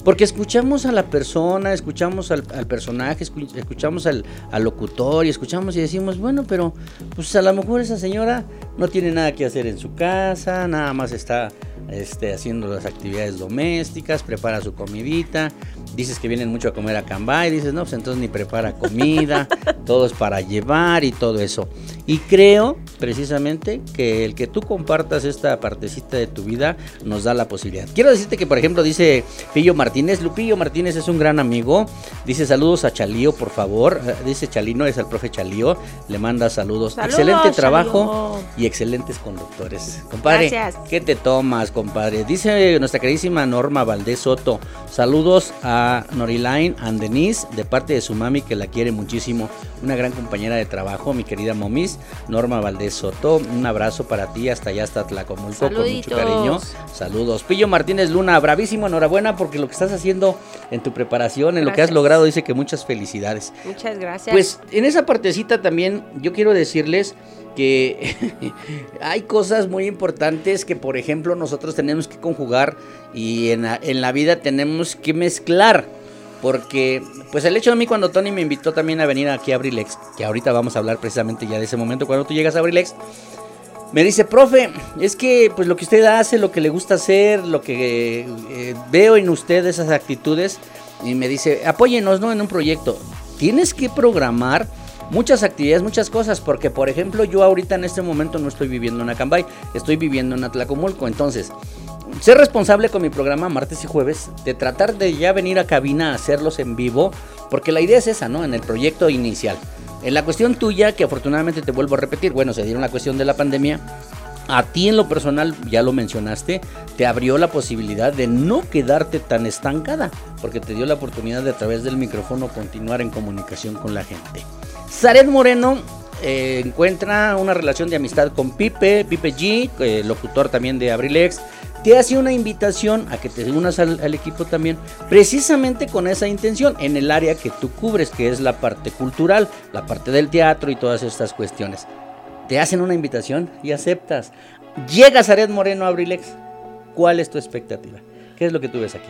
Porque escuchamos a la persona, escuchamos al, personaje, escu- escuchamos al, al locutor y escuchamos y decimos, bueno, pero pues a lo mejor esa señora no tiene nada que hacer en su casa, nada más está este, haciendo las actividades domésticas, prepara su comidita, dices que vienen mucho a comer a Cambay, dices, no, pues entonces ni prepara comida, todo es para llevar y todo eso. Y creo precisamente que el que tú compartas esta partecita de tu vida nos da la posibilidad. Quiero decirte que, por ejemplo, dice Pillo Martínez, Lupillo Martínez es un gran amigo, dice saludos a Chalío, por favor, Eh, dice Chalino, es el profe Chalío, le manda saludos. Saludos, Excelente trabajo Chalío. y excelentes conductores. Compadre, Gracias. ¿qué te tomas, compadre? Dice nuestra queridísima Norma Valdés Soto. Saludos a Noriline and Denise de parte de su mami que la quiere muchísimo. Una gran compañera de trabajo, mi querida Momis, Norma Valdés Soto. Un abrazo para ti hasta allá, hasta Tlacomulco, con mucho cariño. Saludos. Pillo Martínez Luna, bravísimo, enhorabuena porque lo que estás haciendo en tu preparación, en lo que has logrado, dice que muchas felicidades. Muchas gracias. Pues en esa partecita también yo quiero decirles que hay cosas muy importantes que por ejemplo nosotros tenemos que conjugar y en la, vida tenemos que mezclar. Porque, pues el hecho de mí cuando Tony me invitó también a venir aquí a Abrilex, que ahorita vamos a hablar precisamente ya de ese momento cuando tú llegas a Abrilex, me dice, profe, es que pues lo que usted hace, lo que le gusta hacer, lo que eh, veo en usted esas actitudes, y me dice, apóyenos, ¿no? En un proyecto. Tienes que programar muchas actividades, muchas cosas, porque por ejemplo yo ahorita en este momento no estoy viviendo en Acambay, estoy viviendo en Atlacomulco, entonces ser responsable con mi programa martes y jueves, de tratar de ya venir a cabina a hacerlos en vivo, porque la idea es esa, ¿no? En el proyecto inicial. En la cuestión tuya, que afortunadamente te vuelvo a repetir, bueno, se dieron la cuestión de la pandemia, a ti en lo personal, ya lo mencionaste, te abrió la posibilidad de no quedarte tan estancada, porque te dio la oportunidad de a través del micrófono continuar en comunicación con la gente. Saret Moreno eh, encuentra una relación de amistad con Pipe, Pipe G, eh, locutor también de Abrilex. Te hace una invitación a que te unas al equipo también, precisamente con esa intención, en el área que tú cubres, que es la parte cultural, la parte del teatro y todas estas cuestiones. Te hacen una invitación y aceptas. Llegas a Red Moreno a Abrilex. ¿Cuál es tu expectativa? ¿Qué es lo que tú ves aquí?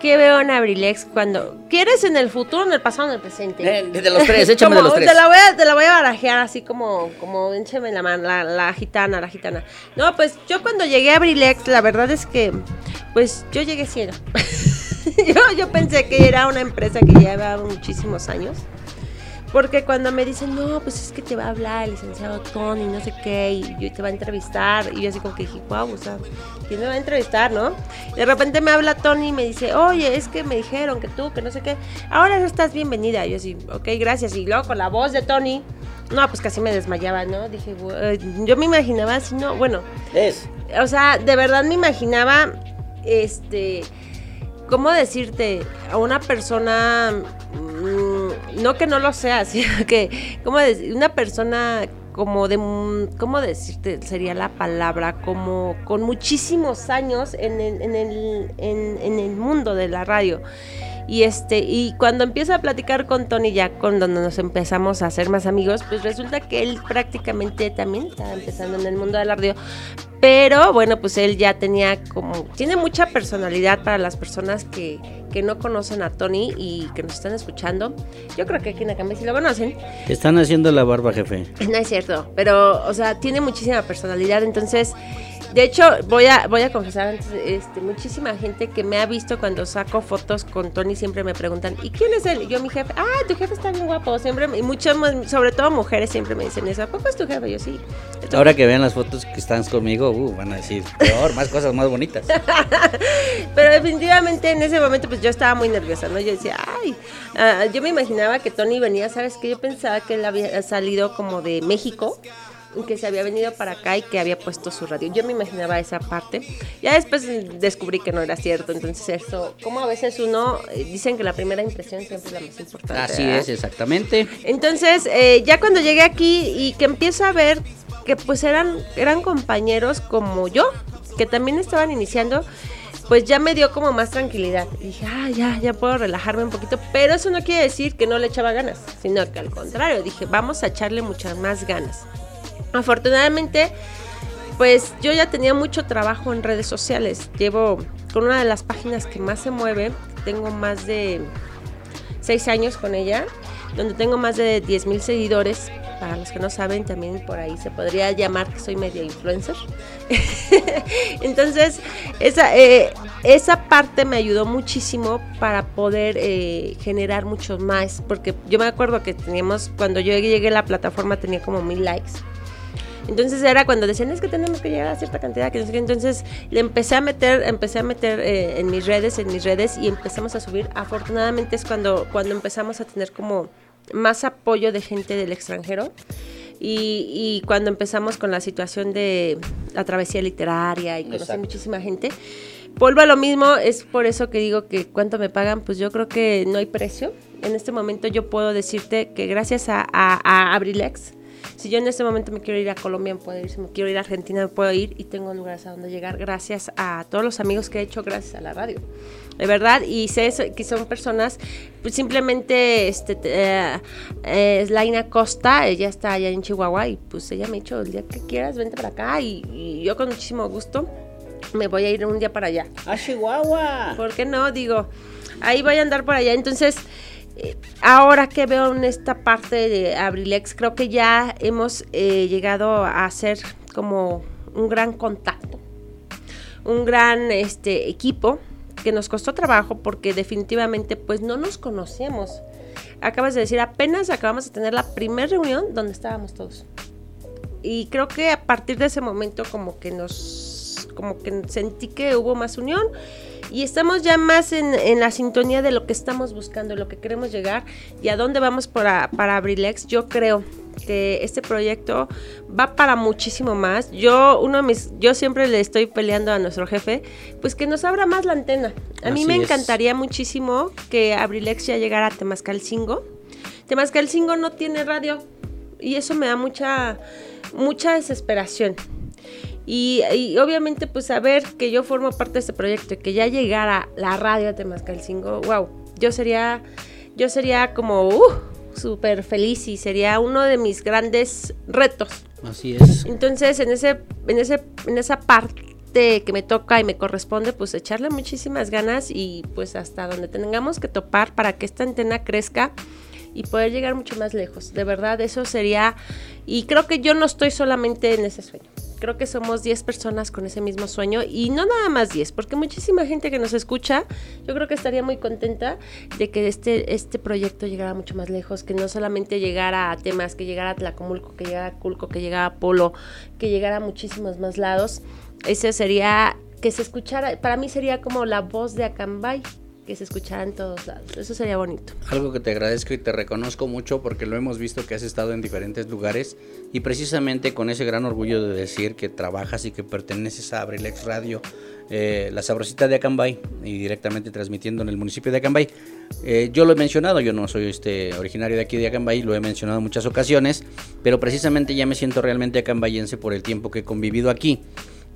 ¿Qué veo en Abrilex cuando quieres en el futuro, en el pasado, en el presente? Eh, de los tres, échame de los tres. Te la voy a, te la voy a barajear así como, como échame la mano, la, la gitana, la gitana. No, pues yo cuando llegué a Abrilex, la verdad es que, pues yo llegué ciega. yo, yo pensé que era una empresa que llevaba muchísimos años. Porque cuando me dicen, no, pues es que te va a hablar el licenciado Tony, no sé qué, y yo- te va a entrevistar, y yo así como que dije, wow, o sea, ¿quién me va a entrevistar, no? Y de repente me habla Tony y me dice, oye, es que me dijeron que tú, que no sé qué, ahora no estás bienvenida. Y yo así, ok, gracias. Y luego con la voz de Tony, no, pues casi me desmayaba, ¿no? Dije, "Bu- eh, yo me imaginaba así, no, bueno, Es. o sea, de verdad me imaginaba, este, ¿cómo decirte? A una persona mm, no que no lo sea, sino que, ¿cómo decir? Una persona como de, mm, ¿cómo decirte? Sería la palabra, como con muchísimos años en el, en el, en, en el mundo de la radio. Y este, y cuando empiezo a platicar con Tony, ya con donde nos empezamos a hacer más amigos, pues resulta que él prácticamente también estaba empezando en el mundo de la radio. Pero bueno, pues él ya tenía como, tiene mucha personalidad para las personas que, que no conocen a Tony y que nos están escuchando. Yo creo que aquí en Acambay sí lo conocen. Están haciendo la barba, jefe. No es cierto, pero, o sea, tiene muchísima personalidad, entonces... De hecho, voy a, voy a confesar antes, este, muchísima gente que me ha visto cuando saco fotos con Tony siempre me preguntan, ¿y quién es él? Yo, mi jefe, ah, tu jefe está bien guapo, siempre, y muchas, sobre todo mujeres siempre me dicen eso, ¿a poco es tu jefe? Yo sí. Entonces, Ahora que vean las fotos que están conmigo, uh, van a decir, peor, más cosas más bonitas. Pero definitivamente en ese momento pues yo estaba muy nerviosa, ¿no? Yo decía, ay, ah, yo me imaginaba que Tony venía, ¿sabes qué? Yo pensaba que él había salido como de México, que se había venido para acá y que había puesto su radio. Yo me imaginaba esa parte. Ya después descubrí que no era cierto, entonces eso, como a veces uno, eh, dicen que la primera impresión siempre es la más importante. Así ¿verdad? es, exactamente. Entonces, eh, ya cuando llegué aquí y que empiezo a ver que pues eran, eran compañeros como yo, que también estaban iniciando, pues ya me dio como más tranquilidad. Y dije, ah, ya, ya puedo relajarme un poquito. Pero eso no quiere decir que no le echaba ganas, sino que al contrario, dije, vamos a echarle muchas más ganas. Afortunadamente, pues yo ya tenía mucho trabajo en redes sociales. Llevo con una de las páginas que más se mueve, tengo más de seis años con ella, donde tengo más de 10 mil seguidores. Para los que no saben, también por ahí se podría llamar que soy media influencer. Entonces, esa, eh, esa parte me ayudó muchísimo para poder eh, generar mucho más. Porque yo me acuerdo que teníamos, cuando yo llegué a la plataforma tenía como mil likes. Entonces era cuando decían, es que tenemos que llegar a cierta cantidad, que no sé qué. Entonces le empecé a meter, empecé a meter eh, en mis redes, en mis redes y empezamos a subir. Afortunadamente es cuando, cuando empezamos a tener como más apoyo de gente del extranjero. Y, y cuando empezamos con la situación de la travesía literaria y conocí Exacto. muchísima gente, vuelvo a lo mismo, es por eso que digo que cuánto me pagan, pues yo creo que no hay precio. En este momento yo puedo decirte que gracias a, a, a Abrilex, si yo en este momento me quiero ir a Colombia, me puedo ir. Si me quiero ir a Argentina, me puedo ir. Y tengo lugares a donde llegar gracias a todos los amigos que he hecho gracias a la radio. De verdad. Y sé eso- que son personas, pues simplemente, este, eh, eh, Laina Costa, ella está allá en Chihuahua. Y pues ella me ha dicho, el día que quieras, vente para acá. Y, y yo con muchísimo gusto me voy a ir un día para allá. ¡A Chihuahua! ¿Por qué no? Digo, ahí voy a andar por allá. Entonces, ahora que veo en esta parte de Abrilex, creo que ya hemos eh, llegado a hacer como un gran contacto, un gran este, equipo que nos costó trabajo porque definitivamente pues no nos conocíamos. Acabas de decir, apenas acabamos de tener la primera reunión donde estábamos todos. Y creo que a partir de ese momento como que nos, como que sentí que hubo más unión y estamos ya más en, en la sintonía de lo que estamos buscando, lo que queremos llegar y a dónde vamos para, para Abrilex. Yo creo que este proyecto va para muchísimo más. Yo, uno de mis, yo siempre le estoy peleando a nuestro jefe, pues que nos abra más la antena. A mí me es. encantaría muchísimo que Abrilex ya llegara a Temascalcingo. Temascalcingo no tiene radio y eso me da mucha, mucha desesperación. Y, y obviamente pues saber que yo formo parte de este proyecto y que ya llegara la radio de Temascalcingo, wow, yo sería, yo sería como uh, súper feliz y sería uno de mis grandes retos. Así es. Entonces, en ese, en ese, en esa parte que me toca y me corresponde, pues echarle muchísimas ganas y pues hasta donde tengamos que topar para que esta antena crezca y poder llegar mucho más lejos. De verdad, eso sería, y creo que yo no estoy solamente en ese sueño. Creo que somos 10 personas con ese mismo sueño y no nada más 10, porque muchísima gente que nos escucha, yo creo que estaría muy contenta de que este, este proyecto llegara mucho más lejos, que no solamente llegara a temas, que llegara a Tlacomulco, que llegara a Culco, que llegara a Polo, que llegara a muchísimos más lados. Ese sería, que se escuchara, para mí sería como la voz de Acambay que se escuchara en todos lados. Eso sería bonito. Algo que te agradezco y te reconozco mucho porque lo hemos visto que has estado en diferentes lugares y precisamente con ese gran orgullo de decir que trabajas y que perteneces a Abrilex Radio, eh, la sabrosita de Acambay y directamente transmitiendo en el municipio de Acambay. Eh, yo lo he mencionado, yo no soy este originario de aquí de Acambay, lo he mencionado en muchas ocasiones, pero precisamente ya me siento realmente acambayense por el tiempo que he convivido aquí.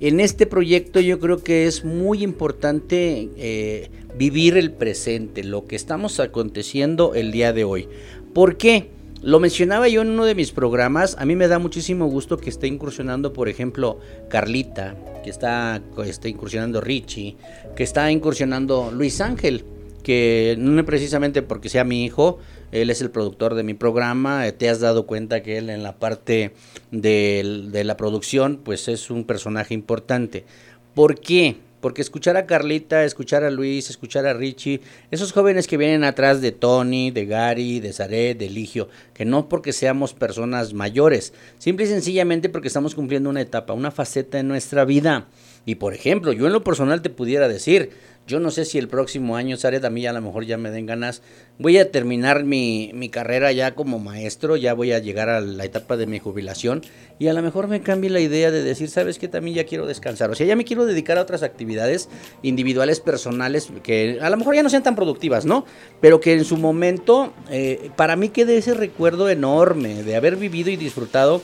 En este proyecto yo creo que es muy importante eh, vivir el presente, lo que estamos aconteciendo el día de hoy. ¿Por qué? Lo mencionaba yo en uno de mis programas, a mí me da muchísimo gusto que esté incursionando, por ejemplo, Carlita, que está, está incursionando Richie, que está incursionando Luis Ángel, que no precisamente porque sea mi hijo, él es el productor de mi programa, eh, te has dado cuenta que él en la parte de, la producción, pues es un personaje importante. ¿Por qué? Porque escuchar a Carlita, escuchar a Luis, escuchar a Richie, esos jóvenes que vienen atrás de Tony, de Gary, de Zaret, de Ligio, que no porque seamos personas mayores, simple y sencillamente porque estamos cumpliendo una etapa, una faceta en nuestra vida. Y por ejemplo, yo en lo personal te pudiera decir, yo no sé si el próximo año, Zaret, a mí a lo mejor ya me den ganas. Voy a terminar mi, mi, carrera ya como maestro, ya voy a llegar a la etapa de mi jubilación y a lo mejor me cambie la idea de decir, ¿sabes qué? También ya quiero descansar. O sea, ya me quiero dedicar a otras actividades individuales, personales, que a lo mejor ya no sean tan productivas, ¿no? Pero que en su momento, eh, para mí quede ese recuerdo enorme de haber vivido y disfrutado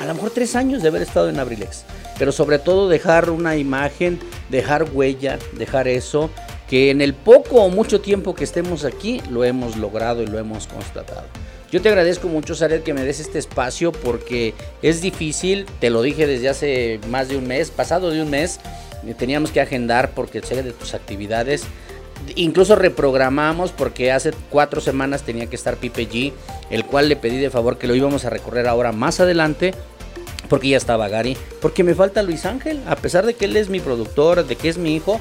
a lo mejor tres años de haber estado en Abrilex, pero sobre todo dejar una imagen, dejar huella, dejar eso, que en el poco o mucho tiempo que estemos aquí lo hemos logrado y lo hemos constatado. Yo te agradezco mucho, Saret, que me des este espacio porque es difícil, te lo dije desde hace más de un mes, pasado de un mes, teníamos que agendar porque sé de tus actividades. Incluso reprogramamos porque hace cuatro semanas tenía que estar Pipe G, el cual le pedí de favor que lo íbamos a recorrer ahora más adelante, porque ya estaba Gary, porque me falta Luis Ángel, a pesar de que él es mi productor, de que es mi hijo,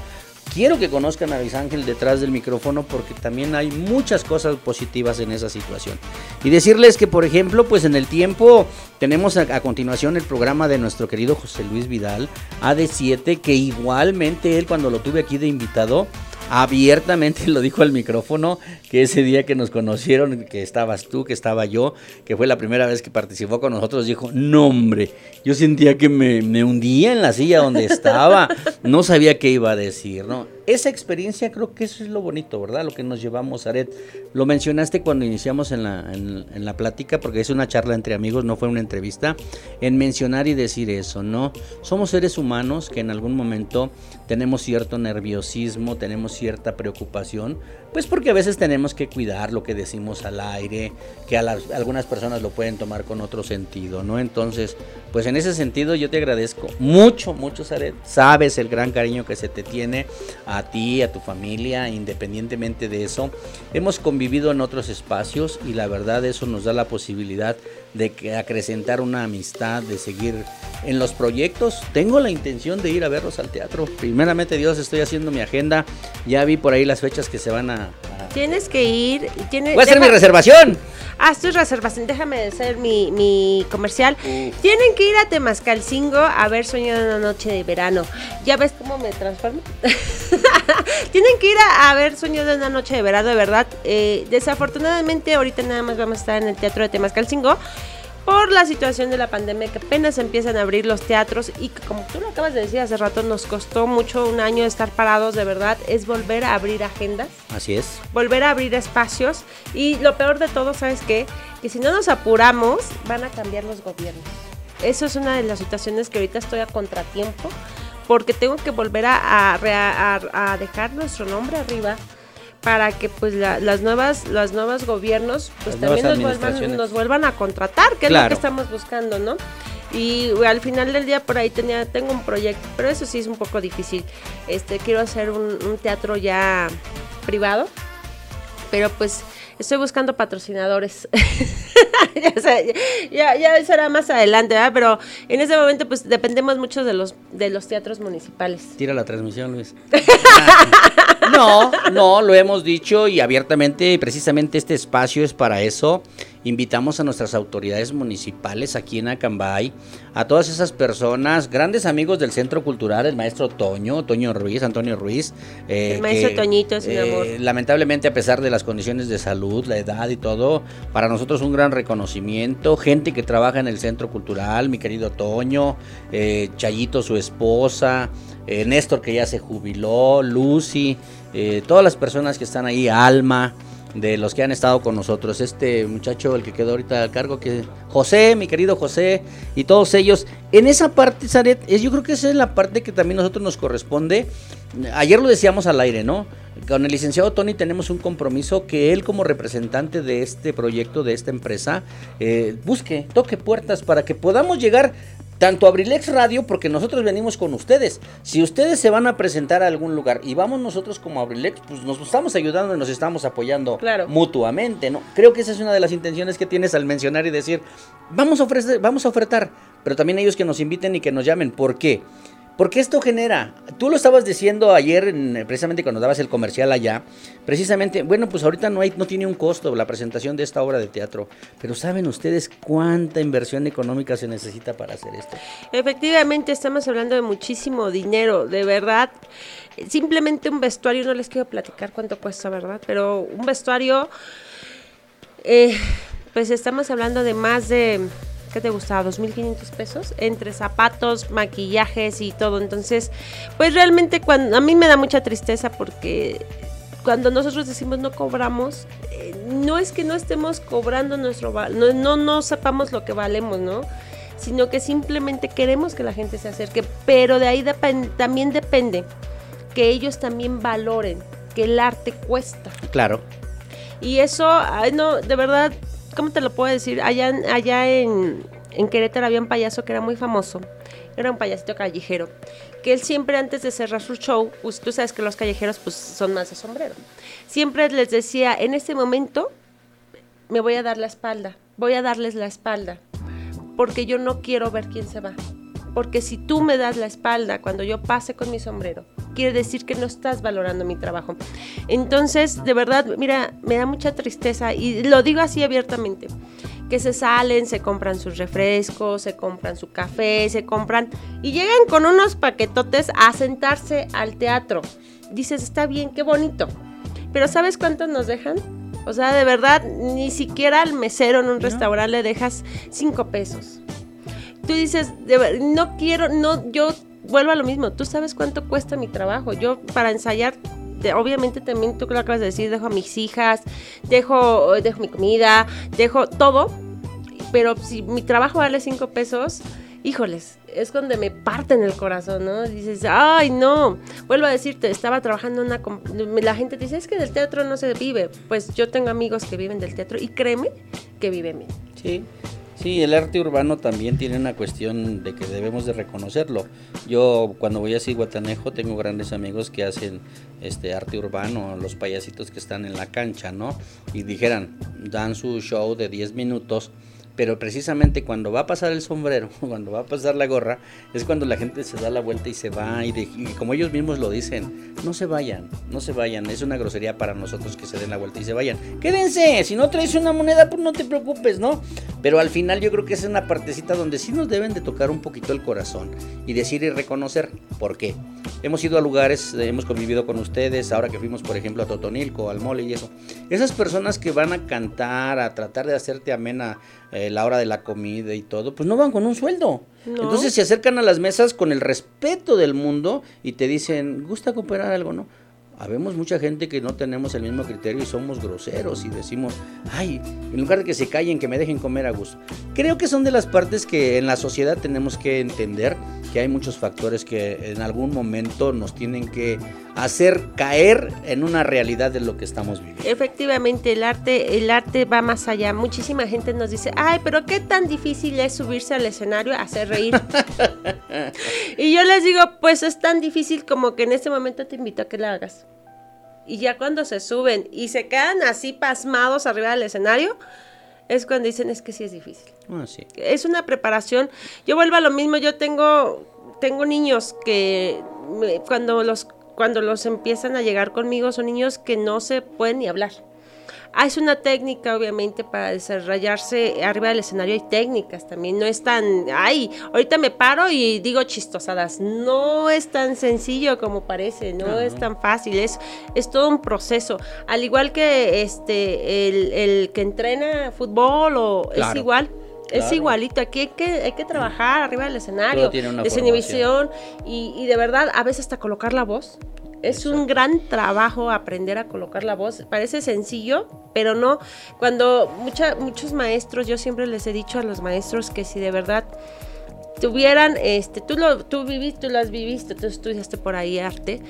quiero que conozcan a Luis Ángel detrás del micrófono porque también hay muchas cosas positivas en esa situación. Y decirles que, por ejemplo, pues en el tiempo tenemos a, continuación el programa de nuestro querido José Luis Vidal, AD7, que igualmente él cuando lo tuve aquí de invitado, abiertamente lo dijo al micrófono que ese día que nos conocieron, que estabas tú, que estaba yo, que fue la primera vez que participó con nosotros, dijo, no hombre, yo sentía que me, me hundía en la silla donde estaba, no sabía qué iba a decir, ¿no? Esa experiencia creo que eso es lo bonito, ¿verdad? Lo que nos llevamos, Aret. Lo mencionaste cuando iniciamos en la, en, en la plática, porque es una charla entre amigos, no fue una entrevista, en mencionar y decir eso, ¿no? Somos seres humanos que en algún momento tenemos cierto nerviosismo, tenemos cierta preocupación, pues porque a veces tenemos que cuidar lo que decimos al aire, que a las, algunas personas lo pueden tomar con otro sentido, ¿no? Entonces, pues en ese sentido yo te agradezco mucho, mucho, Saret. Sabes el gran cariño que se te tiene a ti, a tu familia, independientemente de eso. Hemos convivido en otros espacios y la verdad eso nos da la posibilidad de que acrecentar una amistad, de seguir en los proyectos. Tengo la intención de ir a verlos al teatro. Primeramente Dios, estoy haciendo mi agenda. Ya vi por ahí las fechas que se van a... a... Tienes que ir. Tiene, Voy a hacer deja- mi reservación. Haz tu reservación, déjame hacer mi, mi comercial. Tienen que ir a Temascalcingo a ver Sueño de una noche de verano. ¿Ya ves cómo me transformo? Tienen que ir a, a ver Sueño de una noche de verano, de verdad. Eh, desafortunadamente ahorita nada más vamos a estar en el Teatro de Temascalcingo por la situación de la pandemia que apenas empiezan a abrir los teatros y que como tú lo acabas de decir hace rato nos costó mucho un año estar parados de verdad es volver a abrir agendas Así es. volver a abrir espacios y lo peor de todo, ¿sabes qué? Que si no nos apuramos, van a cambiar los gobiernos. Eso es una de las situaciones que ahorita estoy a contratiempo porque tengo que volver a, a a- a dejar nuestro nombre arriba para que pues la- las nuevas las nuevos gobiernos pues Las también nos vuelvan, nos vuelvan a contratar, que es lo que estamos buscando, ¿no? Y al final del día por ahí tenía tengo un proyecto, pero eso sí es un poco difícil. Este quiero hacer un, un teatro ya privado, pero pues estoy buscando patrocinadores. ya, será más adelante, ¿verdad? Pero en ese momento pues dependemos mucho de los de los teatros municipales. Tira la transmisión, Luis. No, no, lo hemos dicho y abiertamente, precisamente este espacio es para eso. Invitamos a nuestras autoridades municipales aquí en Acambay, a todas esas personas, grandes amigos del Centro Cultural, el maestro Toño, Toño Ruiz, Antonio Ruiz. eh, el maestro Toñito es eh, amor. Lamentablemente, a pesar de las condiciones de salud, la edad y todo, para nosotros un gran reconocimiento. Gente que trabaja en el Centro Cultural, mi querido Toño, eh, Chayito, su esposa, Néstor que ya se jubiló, Lucy, todas las personas que están ahí, Alma de los que han estado con nosotros. Este muchacho, el que quedó ahorita al cargo, que José, mi querido José, y todos ellos. En esa parte, Zaret, yo creo que esa es la parte que también nosotros nos corresponde. Ayer lo decíamos al aire, ¿no? Con el licenciado Tony tenemos un compromiso que él como representante de este proyecto, de esta empresa, eh, busque, toque puertas para que podamos llegar tanto Abrilex Radio, porque nosotros venimos con ustedes. Si ustedes se van a presentar a algún lugar y vamos nosotros como Abrilex, pues nos estamos ayudando y nos estamos apoyando mutuamente, ¿no? Creo que esa es una de las intenciones que tienes al mencionar y decir, vamos a ofrecer, vamos a ofertar, pero también ellos que nos inviten y que nos llamen. ¿Por qué? Porque esto genera, tú lo estabas diciendo ayer, precisamente cuando dabas el comercial allá, precisamente, bueno, pues ahorita no, hay, no tiene un costo la presentación de esta obra de teatro, pero ¿saben ustedes cuánta inversión económica se necesita para hacer esto? Efectivamente, estamos hablando de muchísimo dinero, de verdad. Simplemente un vestuario, no les quiero platicar cuánto cuesta, ¿verdad? Pero un vestuario, eh, pues estamos hablando de más de ¿qué te gustaba? 2.500 pesos entre zapatos, maquillajes y todo. Entonces, pues realmente cuando, a mí me da mucha tristeza porque cuando nosotros decimos no cobramos, eh, no es que no estemos cobrando nuestro no, no, no sepamos lo que valemos, ¿no? Sino que simplemente queremos que la gente se acerque, pero de ahí también depende que ellos también valoren que el arte cuesta. Claro. Y eso, no, de verdad, ¿cómo te lo puedo decir? Allá, allá en, Querétaro había un payaso que era muy famoso. Era un payasito callejero. Que él siempre antes de cerrar su show, pues tú sabes que los callejeros pues son más de sombrero. Siempre les decía, en este momento me voy a dar la espalda. Voy a darles la espalda. Porque yo no quiero ver quién se va. Porque si tú me das la espalda cuando yo pase con mi sombrero, quiere decir que no estás valorando mi trabajo. Entonces, de verdad, mira, me da mucha tristeza y lo digo así abiertamente, que se salen, se compran sus refrescos, se compran su café, se compran y llegan con unos paquetotes a sentarse al teatro. Dices, está bien, qué bonito. Pero ¿sabes cuántos nos dejan? O sea, de verdad, ni siquiera al mesero en un restaurante le dejas cinco pesos. Tú dices, no quiero, no, yo vuelvo a lo mismo, tú sabes cuánto cuesta mi trabajo. Yo para ensayar, obviamente también tú lo acabas de decir, dejo a mis hijas, dejo, dejo mi comida, dejo todo, pero si mi trabajo vale cinco pesos, híjoles, es donde me parten el corazón, ¿no? Dices, ay, no. Vuelvo a decirte, estaba trabajando una... La gente dice, es que del teatro no se vive. Pues yo tengo amigos que viven del teatro y créeme que viven bien. Sí. Sí, el arte urbano también tiene una cuestión de que debemos de reconocerlo. Yo cuando voy a Ciguatanejo tengo grandes amigos que hacen este arte urbano, los payasitos que están en la cancha, ¿no? Y dijeran, dan su show de 10 minutos pero precisamente cuando va a pasar el sombrero, cuando va a pasar la gorra, es cuando la gente se da la vuelta y se va y, como ellos mismos lo dicen, no se vayan, no se vayan, es una grosería para nosotros que se den la vuelta y se vayan. Quédense, si no traes una moneda, pues no te preocupes, ¿no? Pero al final yo creo que es una partecita donde sí nos deben de tocar un poquito el corazón y decir y reconocer por qué. Hemos ido a lugares, hemos convivido con ustedes, ahora que fuimos por ejemplo a Totonilco, al mole y eso. Esas personas que van a cantar, a tratar de hacerte amena eh, la hora de la comida y todo, pues no van con un sueldo. Entonces se acercan a las mesas con el respeto del mundo y te dicen, ¿gusta cooperar algo, no? Habemos mucha gente que no tenemos el mismo criterio y somos groseros y decimos, ay, en lugar de que se callen, que me dejen comer a gusto. Creo que son de las partes que en la sociedad tenemos que entender que hay muchos factores que en algún momento nos tienen que hacer caer en una realidad de lo que estamos viviendo. Efectivamente, el arte, el arte va más allá. Muchísima gente nos dice, ay, pero qué tan difícil es subirse al escenario a hacer reír. y yo les digo, pues es tan difícil como que en este momento te invito a que lo hagas. Y ya cuando se suben y se quedan así pasmados arriba del escenario, es cuando dicen es que sí es difícil. Ah, sí. Es una preparación. Yo vuelvo a lo mismo, yo tengo, tengo niños que cuando los, cuando los empiezan a llegar conmigo son niños que no se pueden ni hablar. Ah, es una técnica, obviamente, para desarrollarse arriba del escenario. Hay técnicas también. No es tan. Ay, ahorita me paro y digo chistosadas. No es tan sencillo como parece. No, es tan fácil. Es, es todo un proceso. Al igual que este el, el que entrena fútbol o es Claro. igual. Es Claro. igualito, aquí hay que, hay que trabajar arriba del escenario, desinhibición y, y de verdad a veces hasta colocar la voz. Es un gran trabajo aprender a colocar la voz. Parece sencillo, pero no. Cuando mucha, muchos maestros, yo siempre les he dicho a los maestros que si de verdad tuvieran, este, tú lo, tú viviste, tú lo has vivido, tú estudiaste por ahí arte,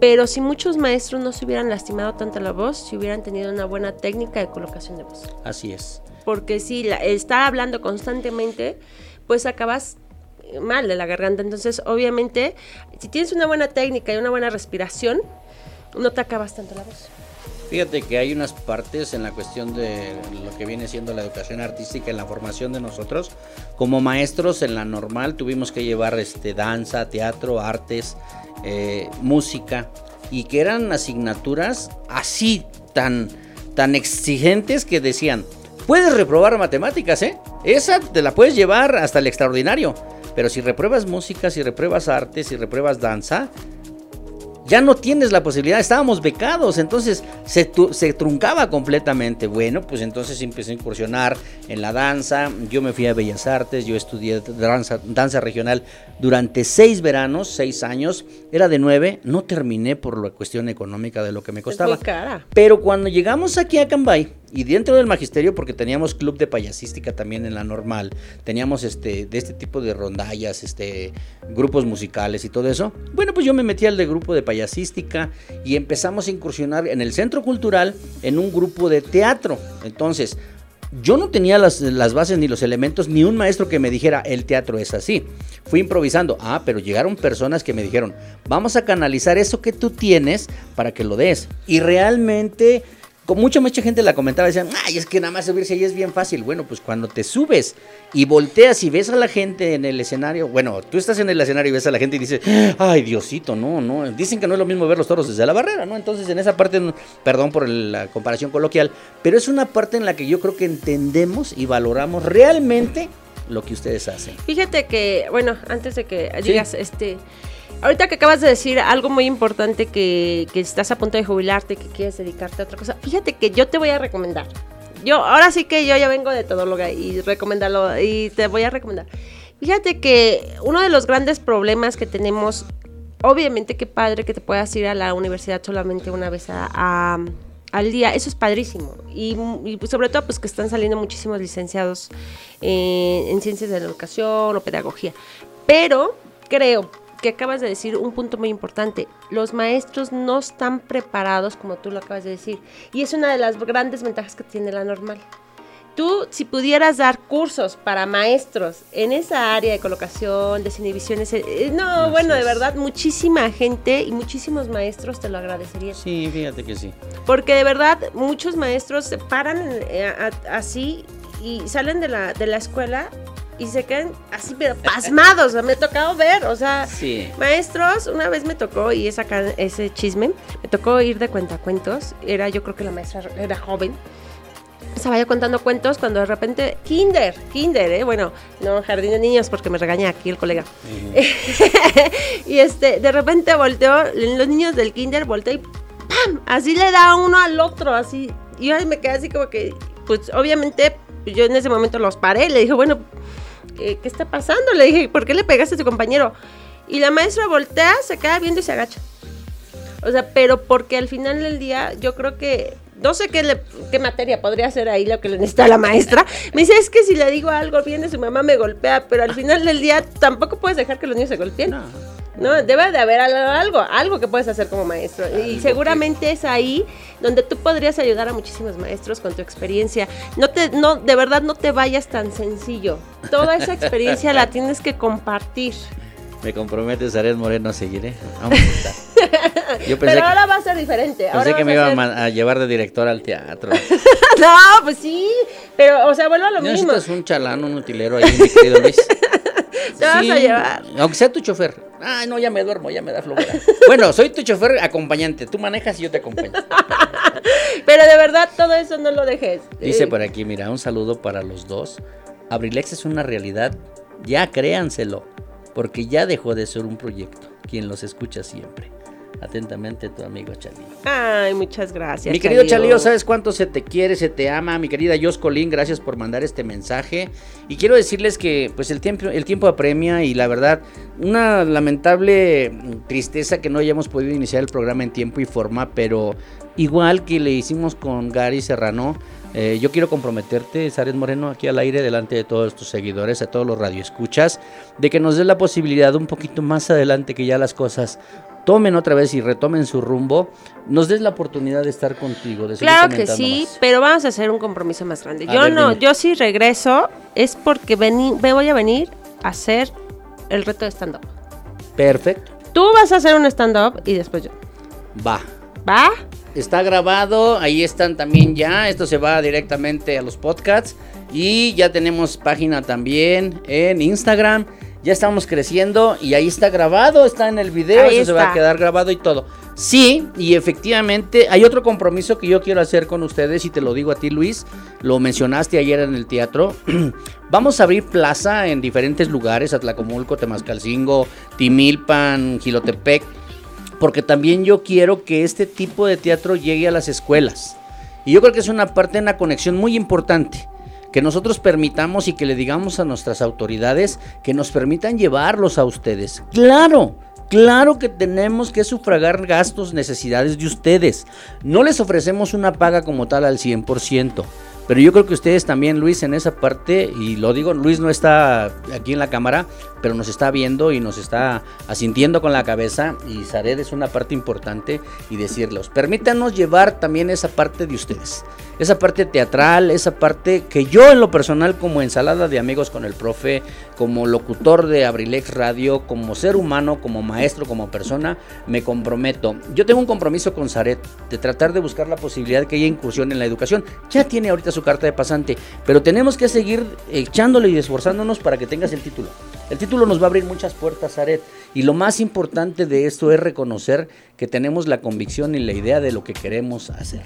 pero si muchos maestros no se hubieran lastimado tanto la voz, si hubieran tenido una buena técnica de colocación de voz Así es. porque si la, estar hablando constantemente, pues acabas mal de la garganta. Entonces, obviamente, si tienes una buena técnica y una buena respiración, no te acabas tanto la voz. Fíjate que hay unas partes en la cuestión de lo que viene siendo la educación artística en la formación de nosotros. Como maestros en la normal tuvimos que llevar este, danza, teatro, artes, eh, música y que eran asignaturas así tan, tan exigentes que decían, puedes reprobar matemáticas, ¿eh? Esa te la puedes llevar hasta el extraordinario. Pero si repruebas música, si repruebas artes, si repruebas danza, ya no tienes la posibilidad, estábamos becados, entonces se, se truncaba completamente. Bueno, pues entonces empecé a incursionar en la danza, yo me fui a Bellas Artes, yo estudié danza, danza regional durante seis veranos, seis años, era de nueve, no terminé por la cuestión económica de lo que me costaba. Es muy cara. Pero cuando llegamos aquí a Cambay y dentro del magisterio, porque teníamos club de payasística también en la normal, teníamos este de este tipo de rondallas, este grupos musicales y todo eso. Bueno, pues yo me metí al de grupo de payasística y empezamos a incursionar en el centro cultural en un grupo de teatro. Entonces, yo no tenía las, las bases ni los elementos, ni un maestro que me dijera el teatro es así. Fui improvisando. Ah, pero llegaron personas que me dijeron, vamos a canalizar eso que tú tienes para que lo des. Y realmente, mucha, mucha gente la comentaba, decían, ay, es que nada más subirse ahí es bien fácil. Bueno, pues cuando te subes y volteas y ves a la gente en el escenario, bueno, tú estás en el escenario y ves a la gente y dices, ay, Diosito, no, no. Dicen que no es lo mismo ver los toros desde la barrera, ¿no? Entonces, en esa parte, perdón por la comparación coloquial, pero es una parte en la que yo creo que entendemos y valoramos realmente lo que ustedes hacen. Fíjate que, bueno, antes de que digas, este, ahorita que acabas de decir algo muy importante que, que estás a punto de jubilarte, que quieres dedicarte a otra cosa, fíjate que yo te voy a recomendar. Yo, ahora sí que yo ya vengo de todóloga y recomendarlo, y te voy a recomendar. Fíjate que uno de los grandes problemas que tenemos, obviamente qué padre que te puedas ir a la universidad solamente una vez a- a- al día, eso es padrísimo. Y, y pues sobre todo pues que están saliendo muchísimos licenciados eh, en ciencias de la educación o pedagogía. Pero creo que acabas de decir un punto muy importante. Los maestros no están preparados como tú lo acabas de decir. Y es una de las grandes ventajas que tiene la normal. Tú, si pudieras dar cursos para maestros en esa área de colocación, desinhibiciones, eh, eh, no, bueno, de verdad, muchísima gente y muchísimos maestros te lo agradecerían. Sí, fíjate que sí. Porque de verdad, muchos maestros se paran eh, a- así y salen de la, de la escuela y se quedan así, pero pasmados. O sea, me ha tocado ver, o sea, Sí. maestros, una vez me tocó, y es acá ese chisme, me tocó ir de cuentacuentos. Era, yo creo que la maestra era joven. Estaba yo contando cuentos cuando de repente, kinder, kinder, ¿eh? Bueno, no jardín de niños porque me regaña aquí el colega. y este, de repente volteó, los niños del kinder volteó y ¡pam! Así le da uno al otro, así. Y yo me quedé así como que, pues obviamente, yo en ese momento los paré, le dije, bueno, ¿qué, qué está pasando? Le dije, ¿por qué le pegaste a tu compañero? Y la maestra voltea, se queda viendo y se agacha. O sea, pero porque al final del día yo creo que no sé qué, le- qué materia podría ser ahí lo que le necesita la maestra. Me dice, es que si le digo algo, viene su mamá, me golpea, pero al final del día tampoco puedes dejar que los niños se golpeen. No. No, debe de haber al- algo, algo que puedes hacer como maestro. Y seguramente es ahí donde tú podrías ayudar a muchísimos maestros con tu experiencia. No te, no, de verdad no te vayas tan sencillo. Toda esa experiencia la tienes que compartir. Me comprometes, Ariel Moreno, a seguir, ¿eh? Vamos a estar. Yo pensé Pero que, ahora va a ser diferente. Ahora pensé que me a iba a, ser- ma- a llevar de director al teatro. No, pues sí. Pero, o sea, vuelvo a lo mismo. Un chalán, un utilero ahí, mi querido Luis. Te vas a llevar. Aunque sea tu chofer. Ay, no, ya me duermo, ya me da flojera. Bueno, soy tu chofer acompañante. Tú manejas y yo te acompaño. Pero de verdad, todo eso no lo dejes. Dice Eh, por aquí, mira, un saludo para los dos. Abrilex es una realidad, ya créanselo, porque ya dejó de ser un proyecto. Quien los escucha siempre. Atentamente, tu amigo Chalío. Ay, muchas gracias. Mi querido Chalío. Chalío, ¿sabes cuánto se te quiere, se te ama? Mi querida Jos Colín, gracias por mandar este mensaje. Y quiero decirles que pues el tiempo, el tiempo apremia y la verdad, una lamentable tristeza que no hayamos podido iniciar el programa en tiempo y forma, pero igual que le hicimos con Gary Serrano, eh, yo quiero comprometerte, Sares Moreno, aquí al aire, delante de todos tus seguidores, a todos los radioescuchas, de que nos des la posibilidad un poquito más adelante que ya las cosas tomen otra vez y retomen su rumbo, nos des la oportunidad de estar contigo, de Claro que sí, más. pero vamos a hacer un compromiso más grande. A Yo ver, no, dime. yo sí regreso, es porque vení- me voy a venir a hacer el reto de stand-up. Perfecto, Tú vas a hacer un stand-up y después yo. va. ¿Va? Está grabado, ahí están también ya. Esto se va directamente a los podcasts. Y ya tenemos página también en Instagram. Ya estamos creciendo y ahí está grabado, está en el video, Ahí eso se va a quedar grabado y todo. Sí, y efectivamente hay otro compromiso que yo quiero hacer con ustedes y te lo digo a ti Luis, lo mencionaste ayer en el teatro. Vamos a abrir plaza en diferentes lugares, Atlacomulco, Temascalcingo, Timilpan, Gilotepec, porque también yo quiero que este tipo de teatro llegue a las escuelas. Y yo creo que es una parte, una conexión muy importante. Que nosotros permitamos y que le digamos a nuestras autoridades que nos permitan llevarlos a ustedes. Claro, claro que tenemos que sufragar gastos, necesidades de ustedes. No les ofrecemos una paga como tal al 100%. Pero yo creo que ustedes también, Luis, en esa parte, y lo digo, Luis no está aquí en la cámara, pero nos está viendo y nos está asintiendo con la cabeza, y Zared es una parte importante, y decirlos, permítanos llevar también esa parte de ustedes, esa parte teatral, esa parte que yo en lo personal, como ensalada de amigos con el profe, como locutor de Abrilex Radio, como ser humano, como maestro, como persona, me comprometo. Yo tengo un compromiso con Zaret de tratar de buscar la posibilidad de que ella incursione en la educación. Ya tiene ahorita su carta de pasante, pero tenemos que seguir echándole y esforzándonos para que tengas el título. El título nos va a abrir muchas puertas, Zaret. Y lo más importante de esto es reconocer que tenemos la convicción y la idea de lo que queremos hacer.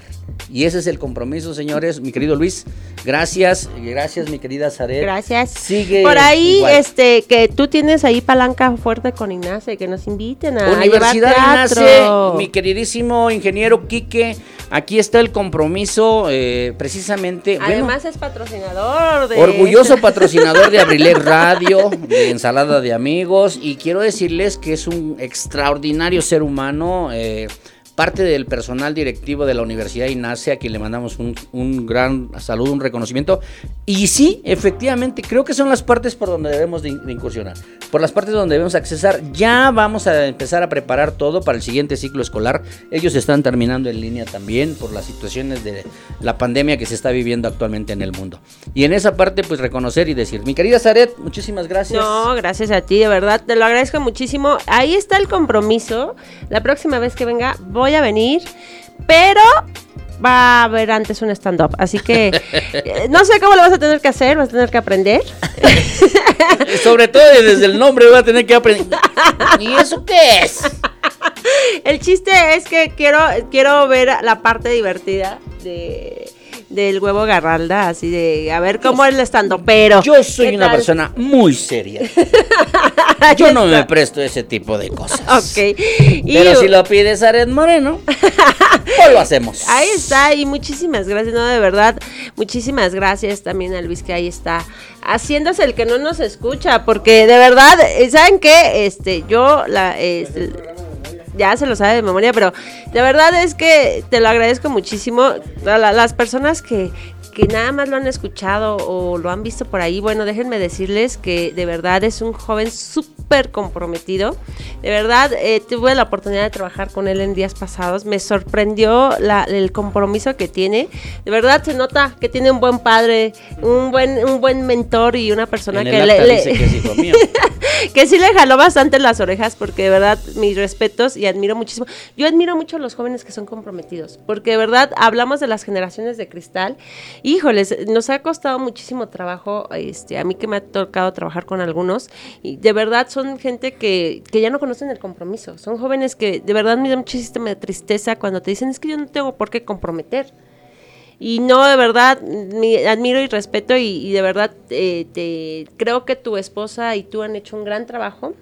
Y ese es el compromiso, señores. Mi querido Luis, gracias. Gracias, mi querida Zaret. Gracias. Sigue Por ahí, igual. este, que tú tienes ahí palanca fuerte con Ignacio, que nos inviten a Universidad llevar Nace, teatro. mi queridísimo ingeniero Quique, aquí está el compromiso, eh, precisamente, bueno, Además es patrocinador de... orgulloso patrocinador de Abrilex Radio, de Ensalada de Amigos, y quiero decirles que es un extraordinario ser humano, eh, parte del personal directivo de la Universidad INACE, a quien le mandamos un, un gran saludo, un reconocimiento. Y sí, efectivamente, creo que son las partes por donde debemos de incursionar, por las partes donde debemos accesar. Ya vamos a empezar a preparar todo para el siguiente ciclo escolar. Ellos están terminando en línea también por las situaciones de la pandemia que se está viviendo actualmente en el mundo. Y en esa parte, pues reconocer y decir, mi querida Zaret, muchísimas gracias. No, gracias a ti, de verdad, te lo agradezco muchísimo. Ahí está el compromiso. La próxima vez que venga voy a venir, pero va a haber antes un stand-up. Así que eh, no sé cómo lo vas a tener que hacer, vas a tener que aprender. Sobre todo desde el nombre voy a tener que aprender. ¿Y eso qué es? El chiste es que quiero, quiero ver la parte divertida de del huevo garralda, así de a ver cómo es el stand pero Yo soy una persona muy seria. Yo no me presto ese tipo de cosas. Ok. Y- Pero si lo pides a Red Moreno, pues lo hacemos. Ahí está, y muchísimas gracias, no, de verdad, muchísimas gracias también a Luis que ahí está haciéndose el que no nos escucha, porque de verdad, ¿saben qué? Este, yo la, este, ya se lo sabe de memoria, pero de verdad es que te lo agradezco muchísimo. A la- las personas que, que nada más lo han escuchado o lo han visto por ahí, bueno, déjenme decirles que de verdad es un joven súper comprometido. De verdad, eh, tuve la oportunidad de trabajar con él en días pasados. Me sorprendió la- el compromiso que tiene. De verdad se nota que tiene un buen padre, un buen, un buen mentor y una persona En que el le, le- dice que es hijo mío. que sí le jaló bastante las orejas porque de verdad mis respetos y admiro muchísimo. Yo admiro mucho a los jóvenes que son comprometidos porque de verdad hablamos de las generaciones de cristal. Híjoles, nos ha costado muchísimo trabajo, este, a mí que me ha tocado trabajar con algunos y de verdad son gente que, que ya no conocen el compromiso. Son jóvenes que de verdad me da muchísima tristeza cuando te dicen es que yo no tengo por qué comprometer. Y no, de verdad, mi- admiro y respeto y, de verdad eh, te, creo que tu esposa y tú han hecho un gran trabajo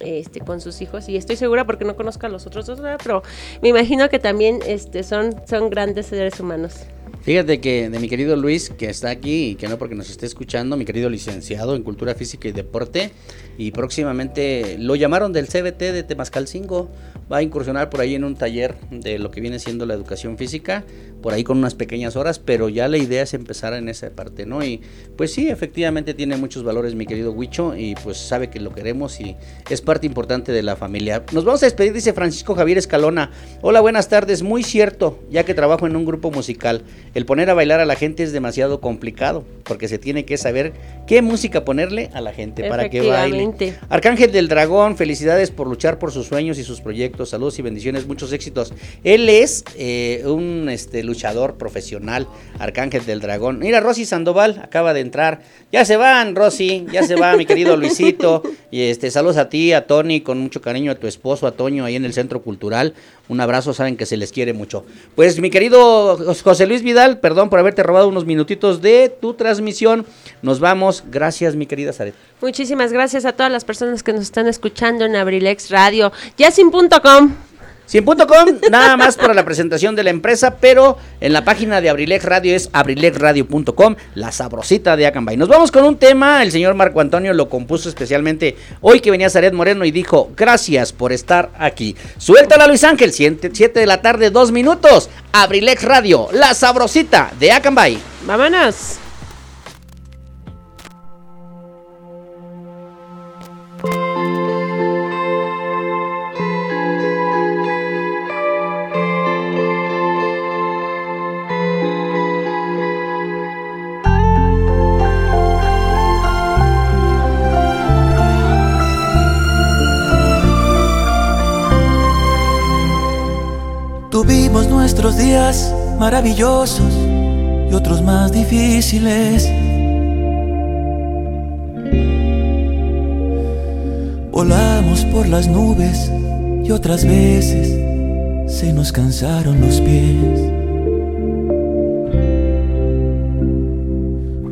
este, con sus hijos y estoy segura porque no conozco a los otros dos, pero me imagino que también este, son, son grandes seres humanos. Fíjate que de mi querido Luis, que está aquí y que no porque nos esté escuchando, mi querido licenciado en Cultura Física y Deporte, y próximamente lo llamaron del CBT de Temascalcingo, va a incursionar por ahí en un taller de lo que viene siendo la educación física, por ahí con unas pequeñas horas, pero ya la idea es empezar en esa parte, ¿no? Y pues sí, efectivamente tiene muchos valores mi querido Huicho y pues sabe que lo queremos y es parte importante de la familia. Nos vamos a despedir, dice Francisco Javier Escalona. Hola, buenas tardes, muy cierto, ya que trabajo en un grupo musical, el poner a bailar a la gente es demasiado complicado, porque se tiene que saber qué música ponerle a la gente para que baile. Arcángel del Dragón, felicidades por luchar por sus sueños y sus proyectos. Saludos y bendiciones, muchos éxitos. Él es eh, un este, luchador profesional, Arcángel del Dragón. Mira, Rosy Sandoval acaba de entrar. Ya se van, Rosy, ya se va, mi querido Luisito. Y este, saludos a ti, a Tony, con mucho cariño a tu esposo, a Toño, ahí en el Centro Cultural. Un abrazo, saben que se les quiere mucho. Pues mi querido José Luis Vidal, perdón por haberte robado unos minutitos de tu transmisión. Nos vamos. Gracias, mi querida Zaret. Muchísimas gracias a todas las personas que nos están escuchando en Abrilex Radio. Yasin.com. 100.com, nada más para la presentación de la empresa, pero en la página de Abrilex Radio es abrilexradio.com, la sabrosita de Acambay. Nos vamos con un tema, el señor Marco Antonio lo compuso especialmente hoy que venía Zaret Moreno y dijo, gracias por estar aquí. Suéltala Luis Ángel, 7 de la tarde, dos minutos, Abrilex Radio, la sabrosita de Acambay. Vámonos. Tuvimos nuestros días maravillosos y otros más difíciles. Volamos por las nubes y otras veces se nos cansaron los pies.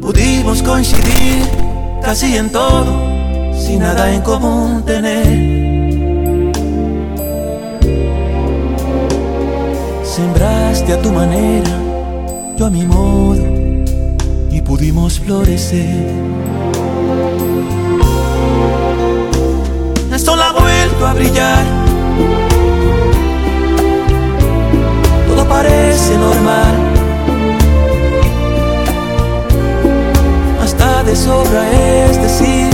Pudimos coincidir casi en todo, sin nada en común tener. Sembraste a tu manera, yo a mi modo, y pudimos florecer. El sol ha vuelto a brillar, todo parece normal. Hasta de sobra es decir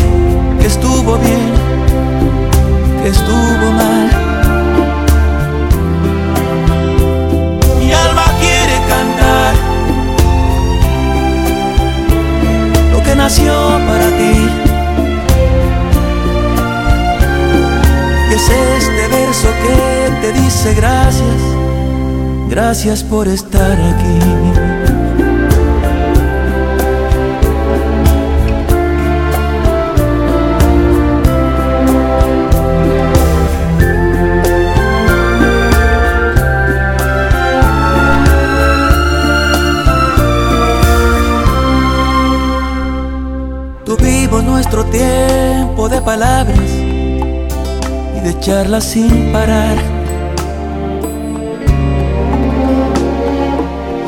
que estuvo bien, que estuvo mal. Que nació para ti. Y es este verso que te dice gracias, gracias por estar aquí. Palabras y de charlas sin parar.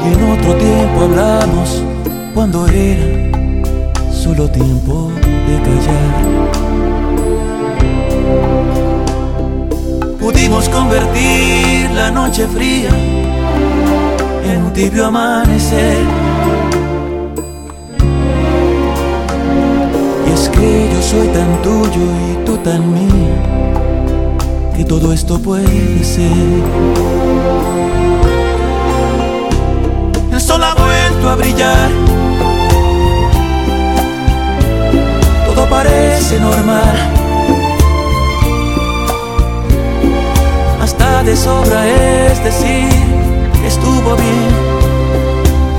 Y en otro tiempo hablamos cuando era solo tiempo de callar. Pudimos convertir la noche fría en un tibio amanecer. que yo soy tan tuyo y tú tan mío, que todo esto puede ser. El sol ha vuelto a brillar, todo parece normal, hasta de sobra es decir que estuvo bien,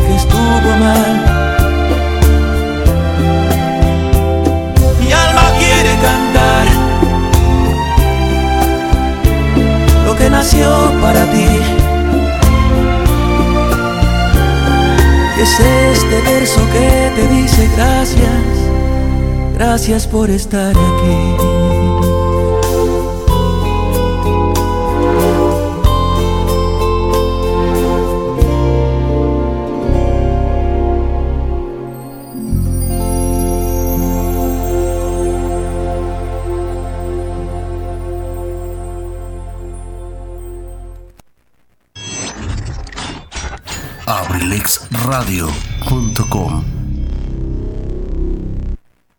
que estuvo mal. Para ti. Es este verso que te dice gracias, gracias por estar aquí. abrilexradio.com